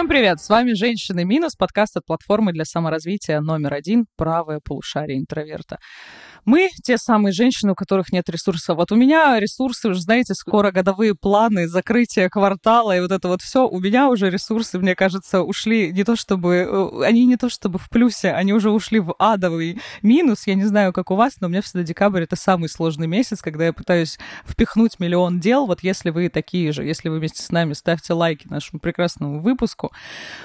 Всем привет! С вами «Женщины минус», подкаст от платформы для саморазвития номер один «Правое полушарие интроверта». Мы те самые женщины, у которых нет ресурсов. Вот у меня ресурсы, уже знаете, скоро годовые планы, закрытие квартала и вот это вот все. У меня уже ресурсы, мне кажется, ушли не то чтобы... Э, они не то чтобы в плюсе, они уже ушли в адовый минус. Я не знаю, как у вас, но у меня всегда декабрь — это самый сложный месяц, когда я пытаюсь впихнуть миллион дел. Вот если вы такие же, если вы вместе с нами ставьте лайки нашему прекрасному выпуску.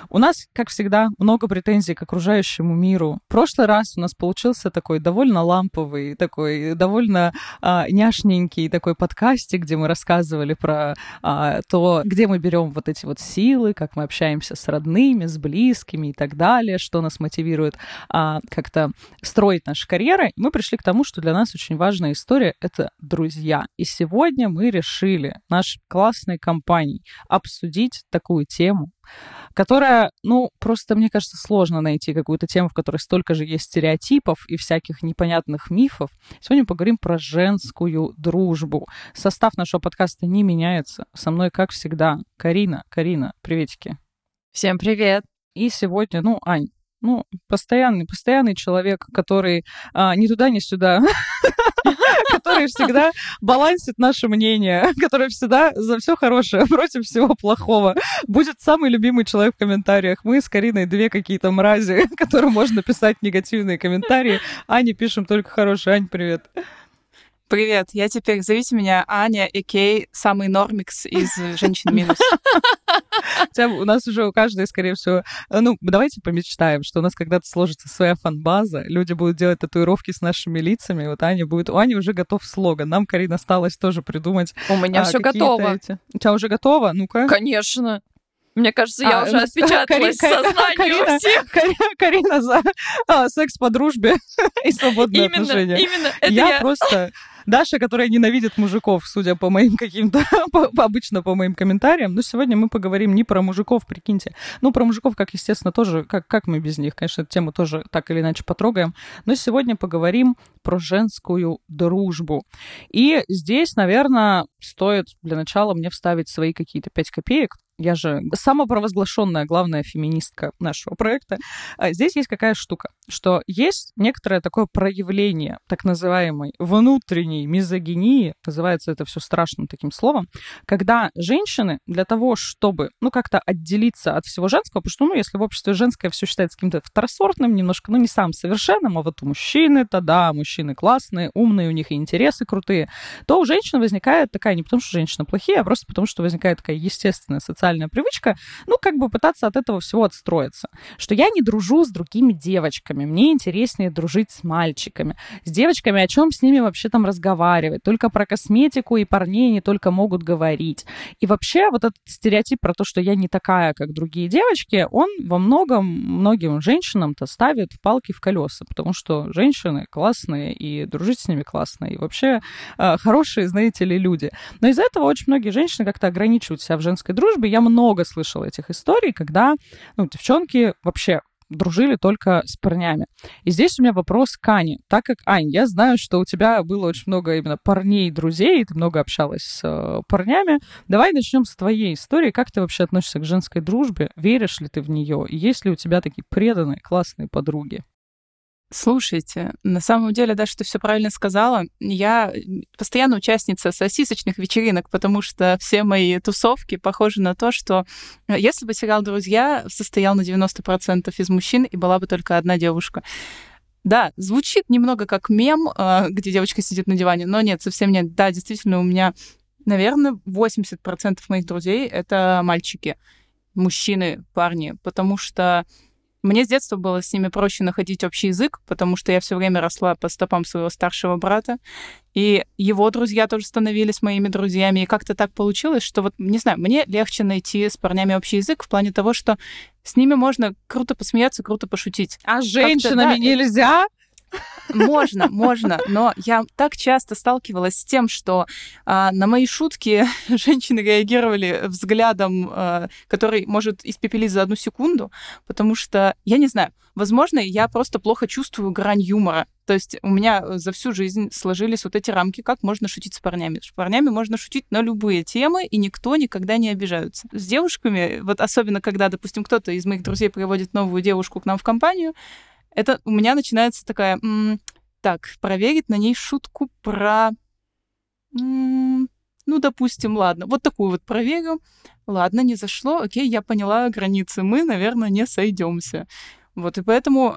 У нас, как всегда, много претензий к окружающему миру. В прошлый раз у нас получился такой довольно ламповый клевый, такой довольно а, няшненький такой подкастик, где мы рассказывали про а, то, где мы берем вот эти вот силы, как мы общаемся с родными, с близкими и так далее, что нас мотивирует а, как-то строить наши карьеры. Мы пришли к тому, что для нас очень важная история — это друзья. И сегодня мы решили нашей классной компанией обсудить такую тему, которая, ну, просто, мне кажется, сложно найти какую-то тему, в которой столько же есть стереотипов и всяких непонятных мифов. Сегодня поговорим про женскую дружбу. Состав нашего подкаста не меняется. Со мной, как всегда, Карина. Карина, приветики. Всем привет. И сегодня, ну, Ань, ну, постоянный, постоянный человек, который а, ни туда, ни сюда, который всегда балансит наше мнение, который всегда за все хорошее против всего плохого. Будет самый любимый человек в комментариях. Мы с Кариной две какие-то мрази, которым можно писать негативные комментарии. Ане пишем только хорошие. Ань, привет. Привет, я теперь, зовите меня Аня, и Кей, самый нормикс из «Женщин минус». У нас уже у каждой, скорее всего, э, ну, давайте помечтаем, что у нас когда-то сложится своя фан-база, люди будут делать татуировки с нашими лицами, вот Аня будет... У Ани уже готов слоган, нам, Карина, осталось тоже придумать У меня а, все готово. Эти... У тебя уже готово? Ну-ка. Конечно. Мне кажется, я а, уже ну, отпечаталась Кари, сознанию Карина, всех. Карина, Карина за а, секс по дружбе и свободные именно, отношения. Именно, это я, я просто Даша, которая ненавидит мужиков, судя по моим каким-то, по, обычно по моим комментариям. Но сегодня мы поговорим не про мужиков, прикиньте. Ну, про мужиков, как, естественно, тоже, как, как мы без них, конечно, эту тему тоже так или иначе потрогаем. Но сегодня поговорим про женскую дружбу. И здесь, наверное, стоит для начала мне вставить свои какие-то пять копеек, я же самопровозглашенная главная феминистка нашего проекта. А здесь есть какая штука, что есть некоторое такое проявление так называемой внутренней мизогинии, называется это все страшным таким словом, когда женщины для того, чтобы, ну, как-то отделиться от всего женского, потому что, ну, если в обществе женское все считается каким-то второсортным, немножко, ну, не самым совершенным, а вот у мужчины-то, да, мужчины классные, умные, у них и интересы крутые, то у женщины возникает такая, не потому что женщины плохие, а просто потому что возникает такая естественная социальная социальная привычка, ну, как бы пытаться от этого всего отстроиться. Что я не дружу с другими девочками, мне интереснее дружить с мальчиками. С девочками, о чем с ними вообще там разговаривать? Только про косметику и парней не только могут говорить. И вообще вот этот стереотип про то, что я не такая, как другие девочки, он во многом многим женщинам-то ставит палки в колеса, потому что женщины классные, и дружить с ними классно, и вообще э, хорошие, знаете ли, люди. Но из-за этого очень многие женщины как-то ограничивают себя в женской дружбе я много слышала этих историй, когда ну, девчонки вообще дружили только с парнями. И здесь у меня вопрос к Ане. Так как, Ань, я знаю, что у тебя было очень много именно парней, друзей, ты много общалась с э, парнями. Давай начнем с твоей истории. Как ты вообще относишься к женской дружбе? Веришь ли ты в нее? И есть ли у тебя такие преданные, классные подруги? Слушайте, на самом деле, даже ты все правильно сказала. Я постоянно участница сосисочных вечеринок, потому что все мои тусовки похожи на то, что э, если бы сериал «Друзья» состоял на 90% из мужчин и была бы только одна девушка, да, звучит немного как мем, э, где девочка сидит на диване, но нет, совсем нет. Да, действительно, у меня, наверное, 80% моих друзей — это мальчики, мужчины, парни, потому что мне с детства было с ними проще находить общий язык, потому что я все время росла по стопам своего старшего брата, и его друзья тоже становились моими друзьями, и как-то так получилось, что вот, не знаю, мне легче найти с парнями общий язык в плане того, что с ними можно круто посмеяться, круто пошутить. А с женщинами да, нельзя? Можно, можно, но я так часто сталкивалась с тем, что а, на мои шутки женщины реагировали взглядом, а, который может испепелить за одну секунду, потому что, я не знаю, возможно, я просто плохо чувствую грань юмора. То есть у меня э, за всю жизнь сложились вот эти рамки, как можно шутить с парнями. С парнями можно шутить на любые темы, и никто никогда не обижается. С девушками, вот особенно когда, допустим, кто-то из моих друзей приводит новую девушку к нам в компанию, это у меня начинается такая, м-м, так, проверить на ней шутку про... М-м, ну, допустим, ладно, вот такую вот проверю. Ладно, не зашло, окей, я поняла границы, мы, наверное, не сойдемся. Вот, и поэтому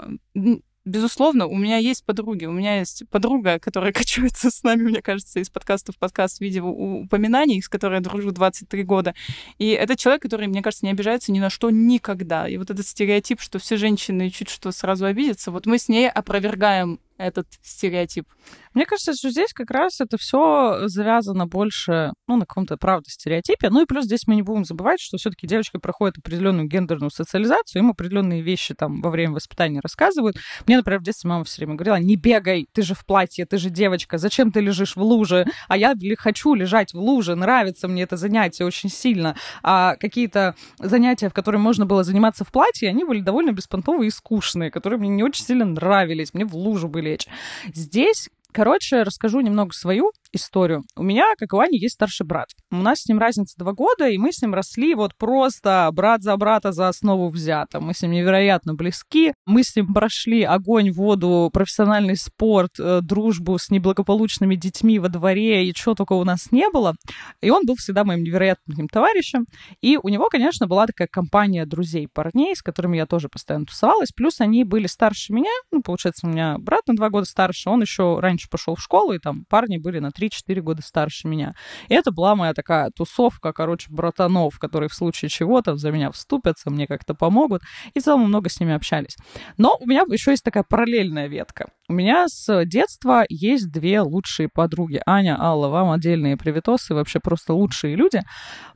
безусловно, у меня есть подруги. У меня есть подруга, которая качается с нами, мне кажется, из подкаста в подкаст в виде упоминаний, с которой я дружу 23 года. И это человек, который, мне кажется, не обижается ни на что никогда. И вот этот стереотип, что все женщины чуть что сразу обидятся, вот мы с ней опровергаем этот стереотип. Мне кажется, что здесь как раз это все завязано больше, ну, на каком-то, правда, стереотипе. Ну и плюс здесь мы не будем забывать, что все-таки девочки проходят определенную гендерную социализацию, им определенные вещи там во время воспитания рассказывают. Мне, например, в детстве мама все время говорила, не бегай, ты же в платье, ты же девочка, зачем ты лежишь в луже? А я хочу лежать в луже, нравится мне это занятие очень сильно. А какие-то занятия, в которые можно было заниматься в платье, они были довольно беспонтовые и скучные, которые мне не очень сильно нравились, мне в лужу были лечь. Здесь Короче, расскажу немного свою историю. У меня, как у Ани, есть старший брат. У нас с ним разница два года, и мы с ним росли вот просто брат за брата за основу взято. Мы с ним невероятно близки. Мы с ним прошли огонь, воду, профессиональный спорт, э, дружбу с неблагополучными детьми во дворе, и чего только у нас не было. И он был всегда моим невероятным товарищем. И у него, конечно, была такая компания друзей, парней, с которыми я тоже постоянно тусовалась. Плюс они были старше меня. Ну, получается, у меня брат на два года старше. Он еще раньше пошел в школу, и там парни были на 3-4 года старше меня. И это была моя такая тусовка, короче, братанов, которые в случае чего там за меня вступятся, мне как-то помогут. И в целом много с ними общались. Но у меня еще есть такая параллельная ветка. У меня с детства есть две лучшие подруги. Аня, Алла, вам отдельные привитосы, вообще просто лучшие люди.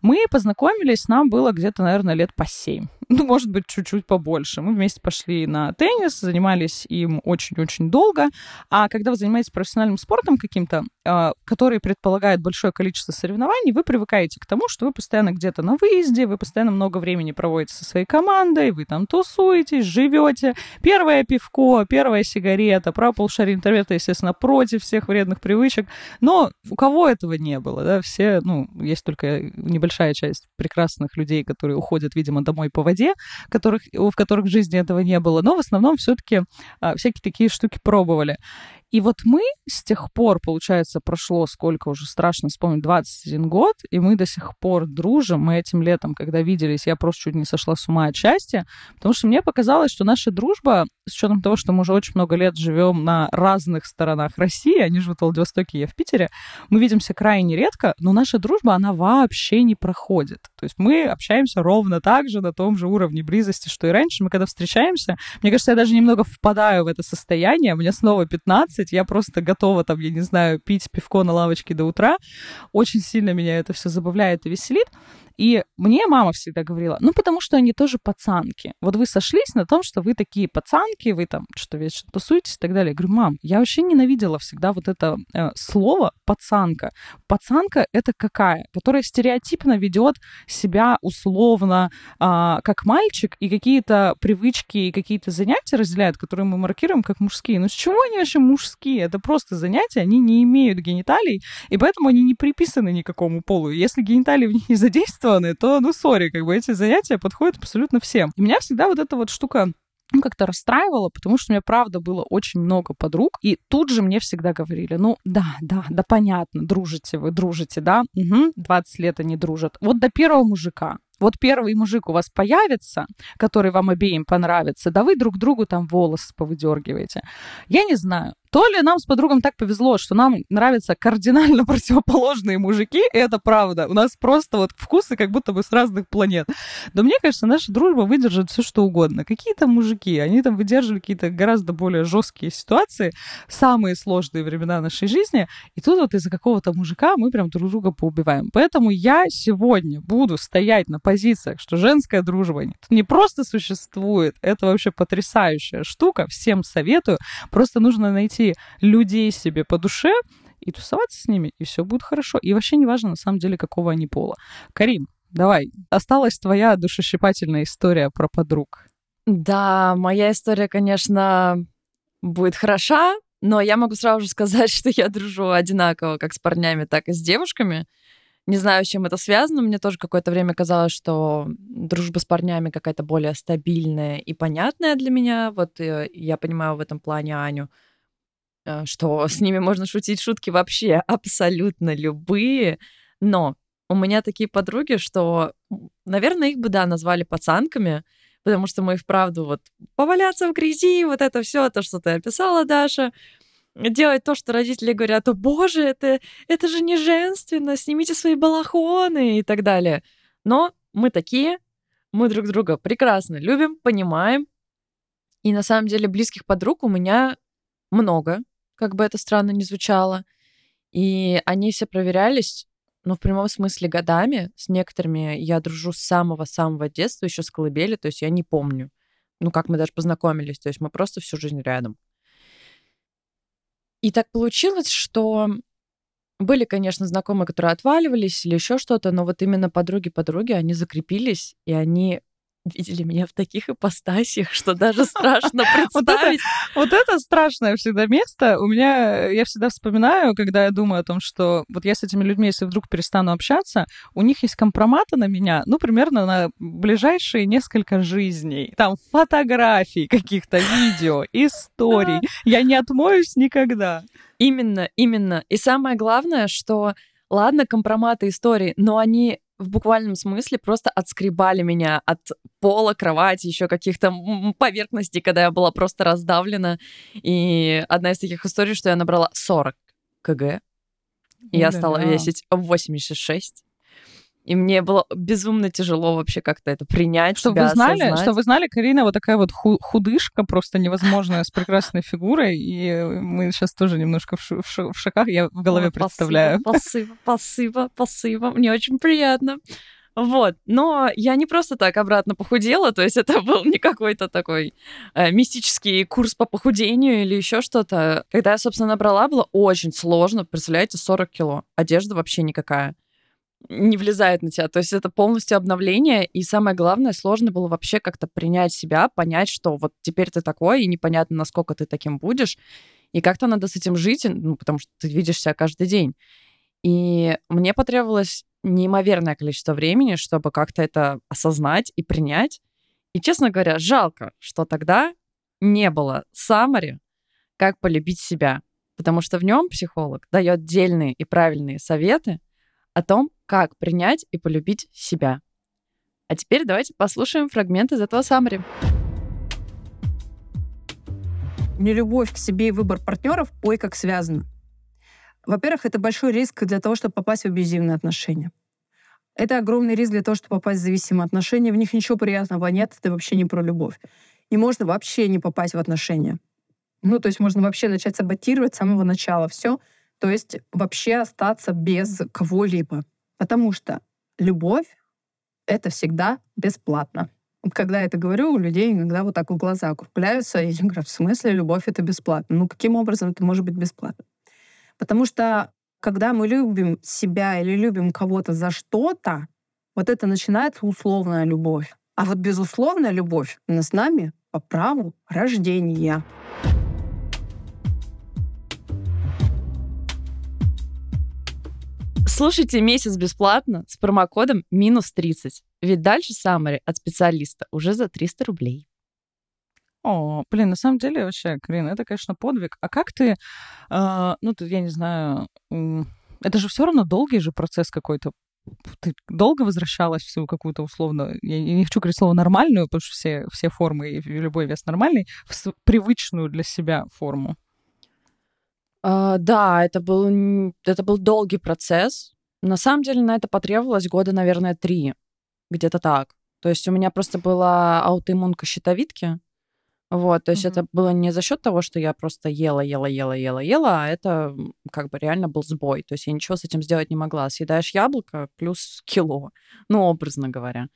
Мы познакомились, нам было где-то, наверное, лет по семь. Ну, может быть, чуть-чуть побольше. Мы вместе пошли на теннис, занимались им очень-очень долго. А когда вы занимаетесь профессиональным спортом каким-то, а, который предполагает большое количество соревнований, вы привыкаете к тому, что вы постоянно где-то на выезде, вы постоянно много времени проводите со своей командой, вы там тусуетесь, живете. Первое пивко, первая сигарета, право полушария интернета, естественно, против всех вредных привычек. Но у кого этого не было, да, все, ну, есть только небольшая часть прекрасных людей, которые уходят, видимо, домой по воде, которых, в которых в жизни этого не было, но в основном все-таки а, всякие такие штуки пробовали. И вот мы с тех пор, получается, прошло сколько уже, страшно вспомнить, 21 год, и мы до сих пор дружим. Мы этим летом, когда виделись, я просто чуть не сошла с ума от счастья, потому что мне показалось, что наша дружба, с учетом того, что мы уже очень много лет живем на разных сторонах России, они живут в Владивостоке, я в Питере, мы видимся крайне редко, но наша дружба, она вообще не проходит. То есть мы общаемся ровно так же, на том же уровне близости, что и раньше. Мы когда встречаемся, мне кажется, я даже немного впадаю в это состояние, мне снова 15, 15, я просто готова там, я не знаю, пить пивко на лавочке до утра. Очень сильно меня это все забавляет и веселит. И мне мама всегда говорила, ну, потому что они тоже пацанки. Вот вы сошлись на том, что вы такие пацанки, вы там что-то вечно тусуетесь и так далее. Я говорю, мам, я вообще ненавидела всегда вот это э, слово пацанка. Пацанка — это какая? Которая стереотипно ведет себя условно э, как мальчик и какие-то привычки и какие-то занятия разделяет, которые мы маркируем как мужские. Ну, с чего они вообще мужские? Это просто занятия, они не имеют гениталий, и поэтому они не приписаны никакому полу. Если гениталии в них не задействованы, задействованы, то, ну, сори, как бы эти занятия подходят абсолютно всем. И меня всегда вот эта вот штука ну, как-то расстраивало, потому что у меня, правда, было очень много подруг, и тут же мне всегда говорили, ну, да, да, да, понятно, дружите вы, дружите, да, угу, 20 лет они дружат. Вот до первого мужика, вот первый мужик у вас появится, который вам обеим понравится, да вы друг другу там волосы повыдергиваете. Я не знаю. То ли нам с подругом так повезло, что нам нравятся кардинально противоположные мужики, и это правда. У нас просто вот вкусы как будто бы с разных планет. Но мне кажется, наша дружба выдержит все что угодно. Какие-то мужики, они там выдерживали какие-то гораздо более жесткие ситуации, самые сложные времена нашей жизни, и тут вот из-за какого-то мужика мы прям друг друга поубиваем. Поэтому я сегодня буду стоять на позициях, что женская дружба не просто существует, это вообще потрясающая штука, всем советую. Просто нужно найти найти людей себе по душе и тусоваться с ними, и все будет хорошо. И вообще не важно, на самом деле, какого они пола. Карин, давай, осталась твоя душесчипательная история про подруг. Да, моя история, конечно, будет хороша, Но я могу сразу же сказать, что я дружу одинаково как с парнями, так и с девушками. Не знаю, с чем это связано. Мне тоже какое-то время казалось, что дружба с парнями какая-то более стабильная и понятная для меня. Вот э, я понимаю в этом плане Аню, что с ними можно шутить шутки вообще абсолютно любые. Но у меня такие подруги, что, наверное, их бы, да, назвали пацанками, потому что мы вправду вот поваляться в грязи, вот это все, то, что ты описала, Даша, делать то, что родители говорят, о боже, это, это же не женственно, снимите свои балахоны и так далее. Но мы такие, мы друг друга прекрасно любим, понимаем. И на самом деле близких подруг у меня много, как бы это странно ни звучало. И они все проверялись, ну, в прямом смысле, годами. С некоторыми я дружу с самого-самого детства, еще с колыбели, то есть я не помню, ну, как мы даже познакомились, то есть мы просто всю жизнь рядом. И так получилось, что были, конечно, знакомые, которые отваливались или еще что-то, но вот именно подруги-подруги, они закрепились, и они видели меня в таких ипостасиях, что даже страшно представить. Вот это страшное всегда место. У меня, я всегда вспоминаю, когда я думаю о том, что вот я с этими людьми, если вдруг перестану общаться, у них есть компроматы на меня, ну, примерно на ближайшие несколько жизней. Там фотографий каких-то, видео, историй. Я не отмоюсь никогда. Именно, именно. И самое главное, что ладно, компроматы истории, но они в буквальном смысле просто отскребали меня от пола, кровати, еще каких-то поверхностей, когда я была просто раздавлена. И одна из таких историй, что я набрала 40 кг, и я стала весить 86. И мне было безумно тяжело вообще как-то это принять. Что себя вы знали, осознать. что вы знали, Карина вот такая вот худышка, просто невозможная, с прекрасной фигурой. И мы сейчас тоже немножко в, ш- в шоках, я в голове О, представляю. Спасибо, спасибо, спасибо. Мне очень приятно. Вот, но я не просто так обратно похудела, то есть это был не какой-то такой э, мистический курс по похудению или еще что-то. Когда я, собственно, набрала, было очень сложно, представляете, 40 кило. Одежда вообще никакая не влезает на тебя. То есть это полностью обновление, и самое главное, сложно было вообще как-то принять себя, понять, что вот теперь ты такой, и непонятно, насколько ты таким будешь, и как-то надо с этим жить, ну, потому что ты видишь себя каждый день. И мне потребовалось неимоверное количество времени, чтобы как-то это осознать и принять. И, честно говоря, жалко, что тогда не было саммари, как полюбить себя. Потому что в нем психолог дает дельные и правильные советы о том, как принять и полюбить себя. А теперь давайте послушаем фрагмент из этого саммари. Нелюбовь к себе и выбор партнеров, ой, как связано. Во-первых, это большой риск для того, чтобы попасть в абьюзивные отношения. Это огромный риск для того, чтобы попасть в зависимые отношения. В них ничего приятного нет, это вообще не про любовь. И можно вообще не попасть в отношения. Ну, то есть можно вообще начать саботировать с самого начала все. То есть вообще остаться без кого-либо. Потому что любовь — это всегда бесплатно. Вот когда я это говорю, у людей иногда вот так в глаза округляются, и я говорю, в смысле любовь — это бесплатно? Ну, каким образом это может быть бесплатно? Потому что когда мы любим себя или любим кого-то за что-то, вот это начинается условная любовь. А вот безусловная любовь, она с нами по праву рождения. Слушайте месяц бесплатно с промокодом минус 30. Ведь дальше саммари от специалиста уже за 300 рублей. О, блин, на самом деле вообще, Карина, это, конечно, подвиг. А как ты, э, ну, тут, я не знаю, это же все равно долгий же процесс какой-то. Ты долго возвращалась в какую-то условно, я не хочу говорить слово нормальную, потому что все, все формы и любой вес нормальный, в привычную для себя форму. А, да, это был, это был долгий процесс. На самом деле на это потребовалось года, наверное, три. Где-то так. То есть у меня просто была аутоиммунка щитовидки. Вот, то есть mm-hmm. это было не за счет того, что я просто ела, ела, ела, ела, ела, а это как бы реально был сбой. То есть я ничего с этим сделать не могла. Съедаешь яблоко плюс кило, ну, образно говоря.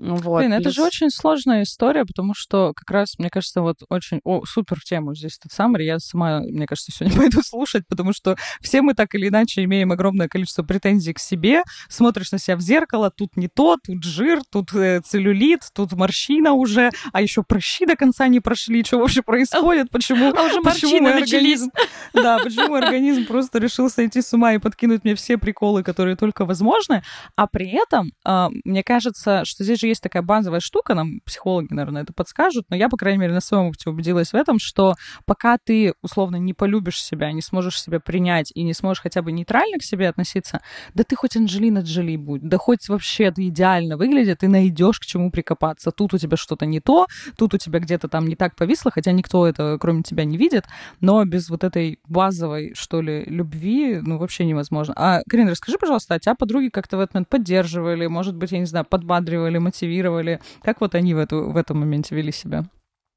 Вот, Блин, это плюс- же очень сложная история, потому что как раз, мне кажется, вот очень о, супер в тему здесь этот саммари. Я сама, мне кажется, сегодня пойду слушать, потому что все мы так или иначе имеем огромное количество претензий к себе. Смотришь на себя в зеркало, тут не то, тут жир, тут э, целлюлит, тут морщина уже, а еще прыщи до конца не прошли. Что вообще происходит? Почему? А уже почему морщины мой организм- Да, почему организм просто решил сойти с ума и подкинуть мне все приколы, которые только возможны. А при этом, а, мне кажется, что здесь же есть такая базовая штука, нам психологи, наверное, это подскажут, но я, по крайней мере, на своем опыте убедилась в этом, что пока ты, условно, не полюбишь себя, не сможешь себя принять и не сможешь хотя бы нейтрально к себе относиться, да ты хоть Анджелина Джоли будь, да хоть вообще ты идеально выглядит, ты найдешь к чему прикопаться. Тут у тебя что-то не то, тут у тебя где-то там не так повисло, хотя никто это, кроме тебя, не видит, но без вот этой базовой, что ли, любви, ну, вообще невозможно. А, Карина, расскажи, пожалуйста, а тебя подруги как-то в этот момент поддерживали, может быть, я не знаю, подбадривали, мотивировали? Как вот они в, эту, в этом моменте вели себя?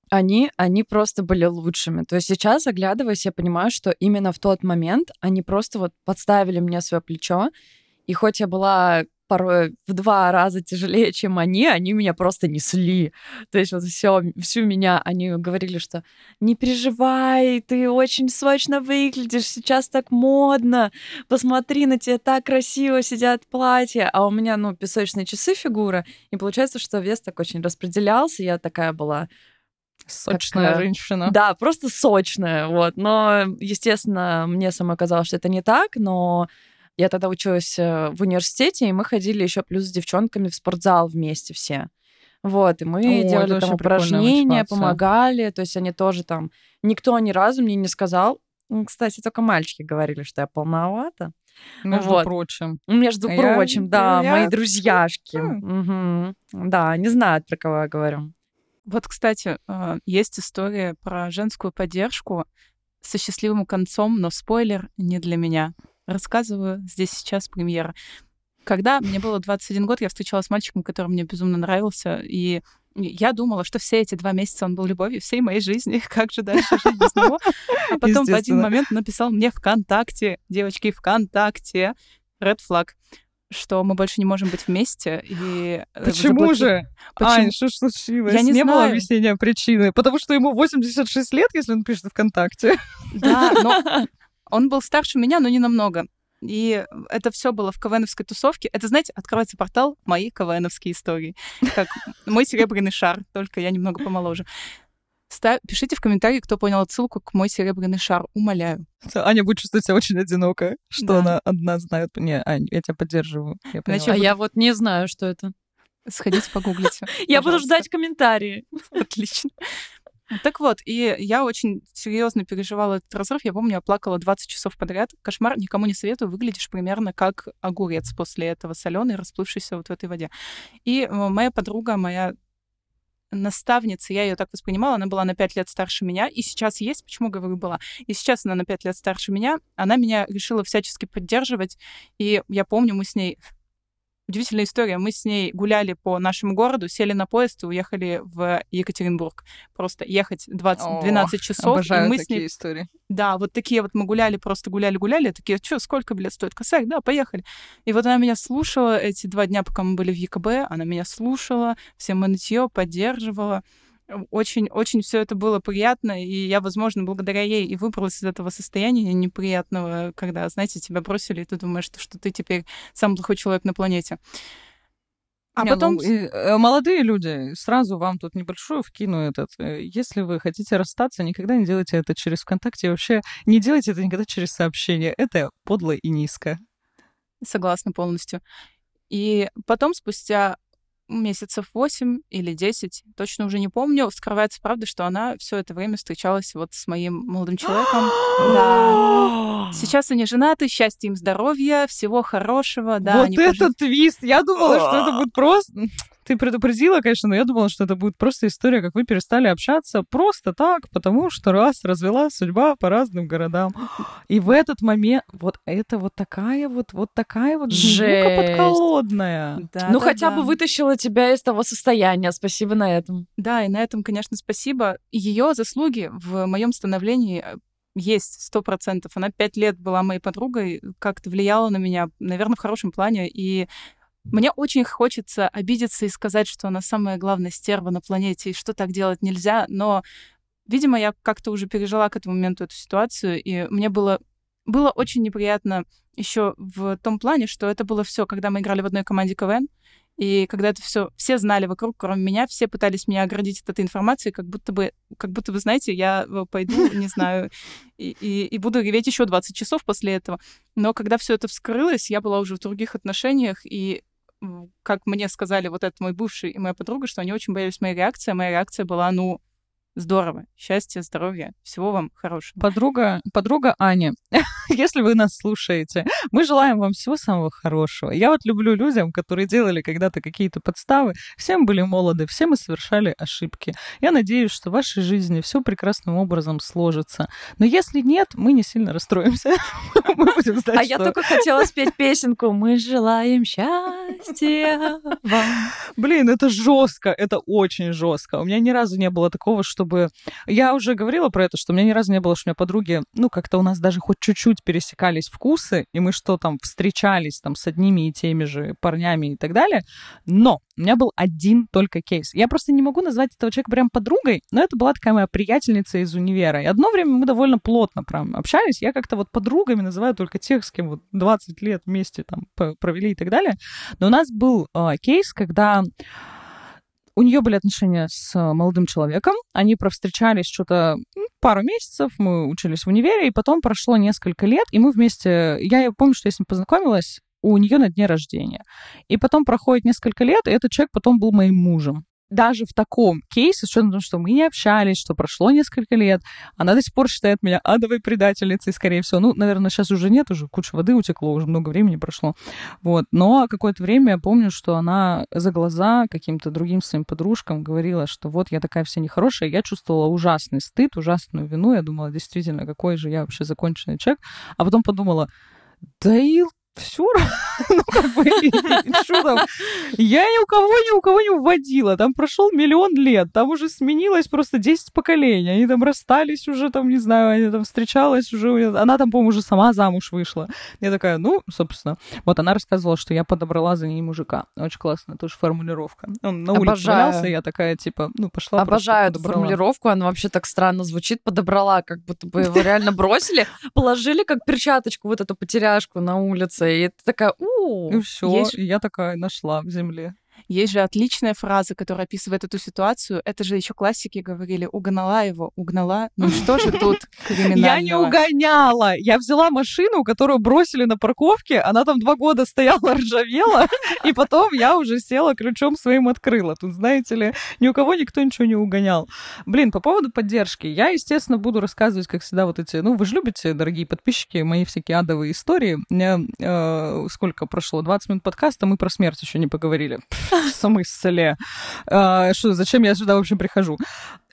Они, они просто были лучшими. То есть сейчас, оглядываясь, я понимаю, что именно в тот момент они просто вот подставили мне свое плечо. И хоть я была порой в два раза тяжелее, чем они, они меня просто несли. То есть вот все, всю меня они говорили, что не переживай, ты очень сочно выглядишь, сейчас так модно, посмотри, на тебя так красиво сидят платья, а у меня, ну, песочные часы фигура, и получается, что вес так очень распределялся, я такая была Сочная Такая- женщина. да, просто сочная, вот. Но, естественно, мне самой казалось, что это не так, но я тогда училась э, в университете, и мы ходили еще плюс с девчонками в спортзал вместе все. Вот, и мы О, это делали там упражнения, помогали, то есть они тоже там... Никто ни разу мне не сказал, кстати, только мальчики говорили, что я полновата. Между вот. прочим. Между А я- прочим, да, я- мои друзьяшки. Мгм. Да, не знают, про кого я говорю. Вот, кстати, э, есть история про женскую поддержку со счастливым концом, но спойлер не для меня. Рассказываю здесь сейчас премьера. Когда мне было 21 год, я встречалась с мальчиком, который мне безумно нравился, и я думала, что все эти два месяца он был любовью всей моей жизни. Как же дальше жить без него? А потом в один момент написал мне ВКонтакте, девочки, ВКонтакте, red flag, что мы больше не можем быть вместе. И э, Почему заблоки- же? Почему? Ань, что ж случилось? Я не было знаю. объяснения причины. Потому что ему 86 лет, если он пишет ВКонтакте. Да, но он был старше меня, но не намного. И это все было в КВНовской тусовке. Это, знаете, открывается портал «Мои КВНовские истории». Как мой серебряный шар, только я немного помоложе. Ста- Пишите в комментарии, кто понял отсылку к «Мой серебряный шар». Умоляю. Аня будет чувствовать себя очень одиноко, что Да. она одна знает. Не, Ань, я тебя поддерживаю. Я поняла. А я вот не знаю, что это. Сходите, погуглите. Я буду ждать комментарии. Отлично. Так вот, и я очень серьезно переживала этот разрыв. Я помню, я плакала 20 часов подряд. Кошмар, никому не советую. Выглядишь примерно как огурец после этого соленый, расплывшийся вот в этой воде. И э, моя подруга, моя наставница, я ее так воспринимала, она была на 5 лет старше меня, и сейчас есть, почему говорю была, и сейчас она на 5 лет старше меня, она меня решила всячески поддерживать, и я помню, мы с ней Удивительная история. Мы с ней гуляли по нашему городу, сели на поезд и уехали в Екатеринбург. Просто ехать 20, О, 12 часов. Обожаю и мы такие с ней... истории. Да, вот такие вот мы гуляли, просто гуляли-гуляли. Такие, что, сколько билет стоит? Косарь? Да, поехали. И вот она меня слушала эти два дня, пока мы были в ЕКБ. Она меня слушала, все мы нытье поддерживала. Очень-очень все это было приятно, и я, возможно, благодаря ей и выбралась из этого состояния неприятного, когда, знаете, тебя бросили, и ты думаешь, что, что ты теперь самый плохой человек на планете. А Не, потом... ну, и, э, молодые люди, сразу вам тут небольшую вкину этот. э, Если вы хотите расстаться, никогда не делайте это через ВКонтакте. Вообще не делайте это никогда через сообщение. Это подло и низко. Согласна полностью. И потом, спустя месяцев 8 или 10, точно уже не помню, вскрывается правда, что она все это время встречалась вот с моим молодым человеком. Да. Сейчас они женаты, счастья им, здоровья, всего хорошего. Да, вот это пожи- твист! Я думала, что это будет просто... Ты предупредила, конечно, но я думала, что это будет просто история, как вы перестали общаться просто так, потому что раз развела судьба по разным городам. И в этот момент вот это вот такая вот, вот такая вот змеюка Жесть. Да, подколодная. ну, да, хотя да. бы вытащила тебя из того состояния. Спасибо на этом. Да, и на этом, конечно, спасибо. Ее заслуги в моем становлении э, есть сто процентов. Она пять лет была моей подругой, как-то влияла на меня, наверное, в хорошем плане. И Мне очень хочется обидеться и сказать, что она самая главная стерва на планете, и что так делать нельзя, но, видимо, я как-то уже пережила к этому моменту эту ситуацию, и мне было, было очень неприятно еще в том плане, что это было все, когда мы играли в одной команде КВН, и когда это все, все знали вокруг, кроме меня, все пытались меня оградить от этой информации, как будто бы, как будто бы, знаете, я э, пойду, не знаю, и, и, и буду реветь еще 20 часов после этого. Но когда все это вскрылось, я была уже в других отношениях, и как мне сказали вот этот мой бывший и моя подруга, что они очень боялись моей реакции, а моя реакция была, ну, Здорово. Счастья, здоровья. Всего вам хорошего. Подруга, подруга Аня, если вы нас слушаете, мы желаем вам всего самого хорошего. Я вот люблю людям, которые делали когда-то какие-то подставы. Все мы были молоды, все мы совершали ошибки. Я надеюсь, что в вашей жизни все прекрасным образом сложится. Но если нет, мы не сильно расстроимся. А я только хотела спеть песенку «Мы желаем счастья вам». Блин, это жестко, это очень жестко. У меня ни разу не было такого, что чтобы... Я уже говорила про это, что у меня ни разу не было, что у меня подруги, ну, как-то у нас даже хоть чуть-чуть пересекались вкусы, и мы что там, встречались там с одними и теми же парнями и так далее. Но у меня был один только кейс. Я просто не могу назвать этого человека прям подругой, но это была такая моя приятельница из универа. И одно время мы довольно плотно прям общались. Я как-то вот подругами называю только тех, с кем вот 20 лет вместе там провели и так далее. Но у нас был э, кейс, когда у нее были отношения с э, молодым человеком. Они провстречались что-то пару месяцев, мы учились в универе, и потом прошло несколько лет, и мы вместе... Я помню, что я с ним познакомилась у нее на дне рождения. И потом проходит несколько лет, и этот человек потом был моим мужем даже в таком кейсе, с учетом что мы не общались, что прошло несколько лет, она до сих пор считает меня адовой предательницей, скорее всего. Ну, наверное, сейчас уже нет, уже куча воды утекло, уже много времени прошло. Вот. Но какое-то время я помню, что она за глаза каким-то другим своим подружкам говорила, что вот я такая вся нехорошая. Я чувствовала ужасный стыд, ужасную вину. Я думала, действительно, какой же я вообще законченный человек. А потом подумала, да и все ну, как бы, что там? Я ни у кого, ни у кого не уводила. Там прошел миллион лет, там уже сменилось просто 10 поколений. Они там расстались уже, там, не знаю, они там встречалась уже. Она там, по-моему, уже сама замуж вышла. Я такая, ну, собственно. Вот она рассказывала, что я подобрала за ней мужика. Очень классная тоже формулировка. Он на улице валялся, я такая, типа, ну, пошла Обожаю эту формулировку, она вообще так странно звучит. Подобрала, как будто бы его реально бросили, положили как перчаточку вот эту потеряшку на улице и это такая, у И все, есть... я такая нашла в земле. Есть же отличная фраза, которая описывает эту ситуацию. Это же еще классики говорили. Угнала его, угнала. Ну что же тут криминального? Я не угоняла. Я взяла машину, которую бросили на парковке. Она там два года стояла, ржавела. И потом я уже села, ключом своим открыла. Тут, знаете ли, ни у кого никто ничего не угонял. Блин, по поводу поддержки. Я, естественно, буду рассказывать, как всегда, вот эти... Ну, вы же любите, дорогие подписчики, мои всякие адовые истории. У меня э, сколько прошло? 20 минут подкаста, мы про смерть еще не поговорили в смысле? А, что, зачем я сюда вообще прихожу?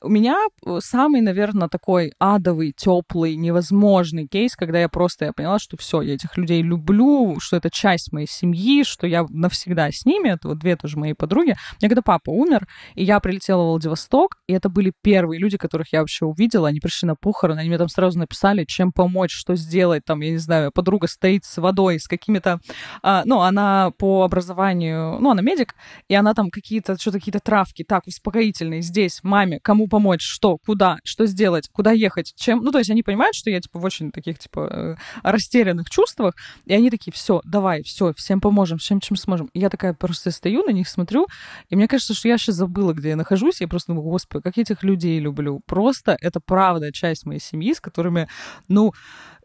У меня э, самый, наверное, такой адовый, теплый, невозможный кейс, когда я просто я поняла, что все, я этих людей люблю, что это часть моей семьи, что я навсегда с ними. Это вот две тоже мои подруги. Мне когда папа умер, и я прилетела в Владивосток, и это были первые люди, которых я вообще увидела. Они пришли на похороны, они мне там сразу написали, чем помочь, что сделать. Там, я не знаю, подруга стоит с водой, с какими-то... А, ну, она по образованию... Ну, она медик, и она там какие-то, что-то какие-то травки, так, успокоительные здесь, маме, кому помочь, что, куда, что сделать, куда ехать, чем... Ну, то есть они понимают, что я, типа, в очень таких, типа, э, растерянных чувствах, и они такие, все, давай, все, всем поможем, всем, чем сможем. И я такая просто стою на них, смотрю, и мне кажется, что я сейчас забыла, где я нахожусь, я просто думаю, господи, как я этих людей люблю. Просто это правда часть моей семьи, с которыми, ну,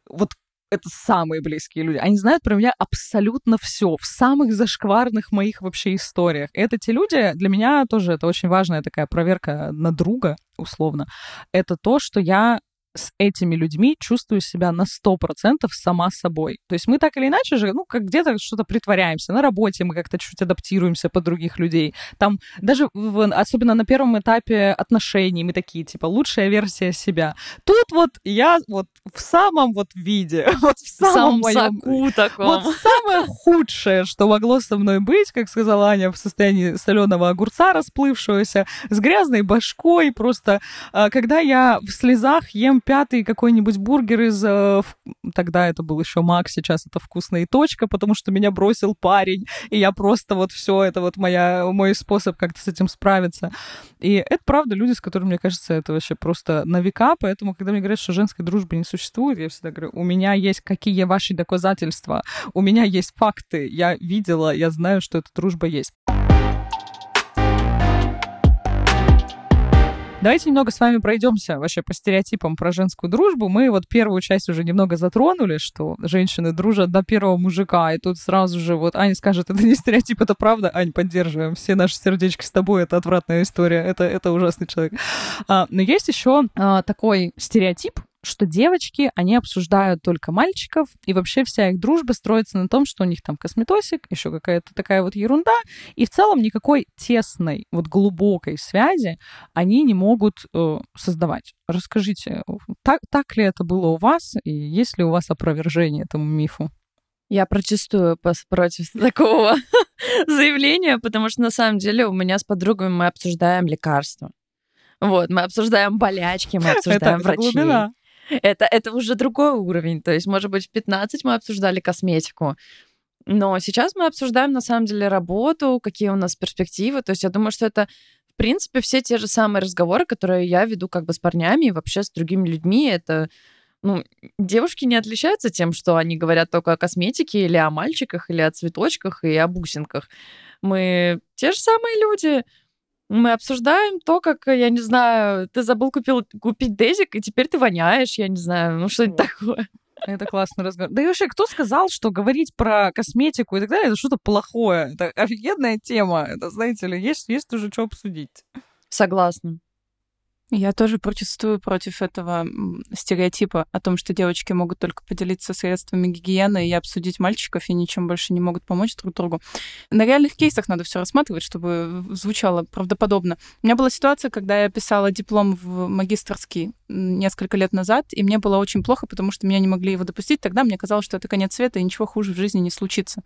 вот это самые близкие люди. Они знают про меня абсолютно все в самых зашкварных моих вообще историях. И это те люди, для меня тоже это очень важная такая проверка на друга, условно. Это то, что я с этими людьми чувствую себя на 100% сама собой. То есть мы так или иначе же, ну, как где-то что-то притворяемся. На работе мы как-то чуть адаптируемся под других людей. Там даже, в, особенно на первом этапе отношений, мы такие, типа, лучшая версия себя. Тут вот я вот в самом вот виде, вот в самом, моем... соку таком. Вот самое худшее, что могло со мной быть, как сказала Аня, в состоянии соленого огурца расплывшегося, с грязной башкой, просто, а, когда я в слезах ем пятый какой-нибудь бургер из... Э, тогда это был еще Мак, сейчас это вкусная точка, потому что меня бросил парень, и я просто вот все это вот моя, мой способ как-то с этим справиться. И это правда люди, с которыми, мне кажется, это вообще просто на века, поэтому, когда мне говорят, что женской дружбы не существует, я всегда говорю, у меня есть какие ваши доказательства, у меня есть факты, я видела, я знаю, что эта дружба есть. Давайте немного с вами пройдемся вообще по стереотипам про женскую дружбу. Мы вот первую часть уже немного затронули, что женщины дружат до первого мужика, и тут сразу же вот Аня скажет, это не стереотип, это правда. Ань, поддерживаем. Все наши сердечки с тобой, это отвратная история, это, это ужасный человек. А, но есть еще а, такой стереотип, что девочки, они обсуждают только мальчиков, и вообще вся их дружба строится на том, что у них там косметосик, еще какая-то такая вот ерунда, и в целом никакой тесной, вот глубокой связи они не могут э, создавать. Расскажите, так, так ли это было у вас, и есть ли у вас опровержение этому мифу? Я протестую против такого заявления, потому что на самом деле у меня с подругами мы обсуждаем лекарства. Вот, мы обсуждаем болячки, мы обсуждаем это, врачей. Это это, это уже другой уровень. То есть, может быть, в 15 мы обсуждали косметику, но сейчас мы обсуждаем, на самом деле, работу, какие у нас перспективы. То есть я думаю, что это, в принципе, все те же самые разговоры, которые я веду как бы с парнями и вообще с другими людьми. Это, ну, девушки не отличаются тем, что они говорят только о косметике или о мальчиках, или о цветочках и о бусинках. Мы те же самые люди, мы обсуждаем то, как, я не знаю, ты забыл купил, купить дезик, и теперь ты воняешь, я не знаю, ну что-нибудь такое. Это классный разговор. Да и вообще, кто сказал, что говорить про косметику и так далее, это что-то плохое? Это офигенная тема. Это, знаете ли, есть, есть уже что обсудить. Согласна. Я тоже протестую против этого стереотипа о том, что девочки могут только поделиться средствами гигиены и обсудить мальчиков, и ничем больше не могут помочь друг другу. На реальных кейсах надо все рассматривать, чтобы звучало правдоподобно. У меня была ситуация, когда я писала диплом в магистрский несколько лет назад, и мне было очень плохо, потому что меня не могли его допустить. Тогда мне казалось, что это конец света, и ничего хуже в жизни не случится.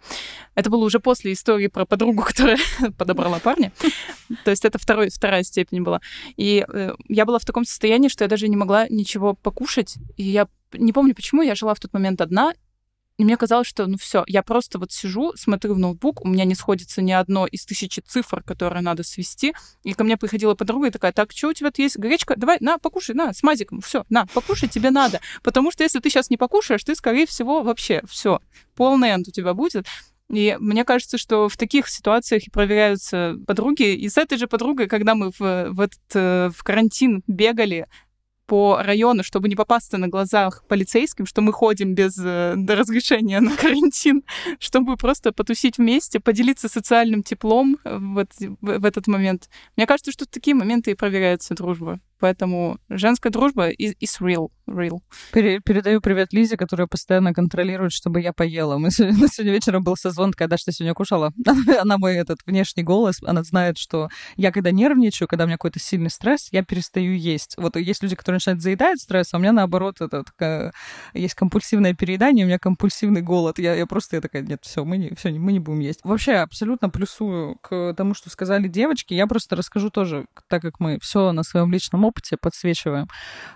Это было уже после истории про подругу, которая подобрала парня. То есть это вторая степень была. И э, я была в таком состоянии, что я даже не могла ничего покушать. И я не помню почему, я жила в тот момент одна, и мне казалось, что ну все, я просто вот сижу, смотрю в ноутбук, у меня не сходится ни одно из тысячи цифр, которые надо свести. И ко мне приходила подруга и такая, так, что у тебя есть? Гречка? Давай, на, покушай, на, с мазиком, все, на, покушай, тебе надо. Потому что если ты сейчас не покушаешь, ты, скорее всего, вообще все, полный энд у тебя будет. И мне кажется, что в таких ситуациях и проверяются подруги. И с этой же подругой, когда мы в, в, этот, э, в карантин бегали, по району, чтобы не попасться на глазах полицейским, что мы ходим без э, разрешения на карантин, чтобы просто потусить вместе, поделиться социальным теплом в, в, этот момент. Мне кажется, что в такие моменты и проверяется дружба. Поэтому женская дружба is, is real. real. Пере, передаю привет Лизе, которая постоянно контролирует, чтобы я поела. Мы сегодня, сегодня вечером был созвон, когда что сегодня кушала. она мой этот внешний голос, она знает, что я когда нервничаю, когда у меня какой-то сильный стресс, я перестаю есть. Вот есть люди, которые начинают заедать стресс, а у меня наоборот это такая, есть компульсивное переедание, у меня компульсивный голод. Я, я просто я такая, нет, все, мы не, все, мы не будем есть. Вообще абсолютно плюсую к тому, что сказали девочки. Я просто расскажу тоже, так как мы все на своем личном опыте подсвечиваем.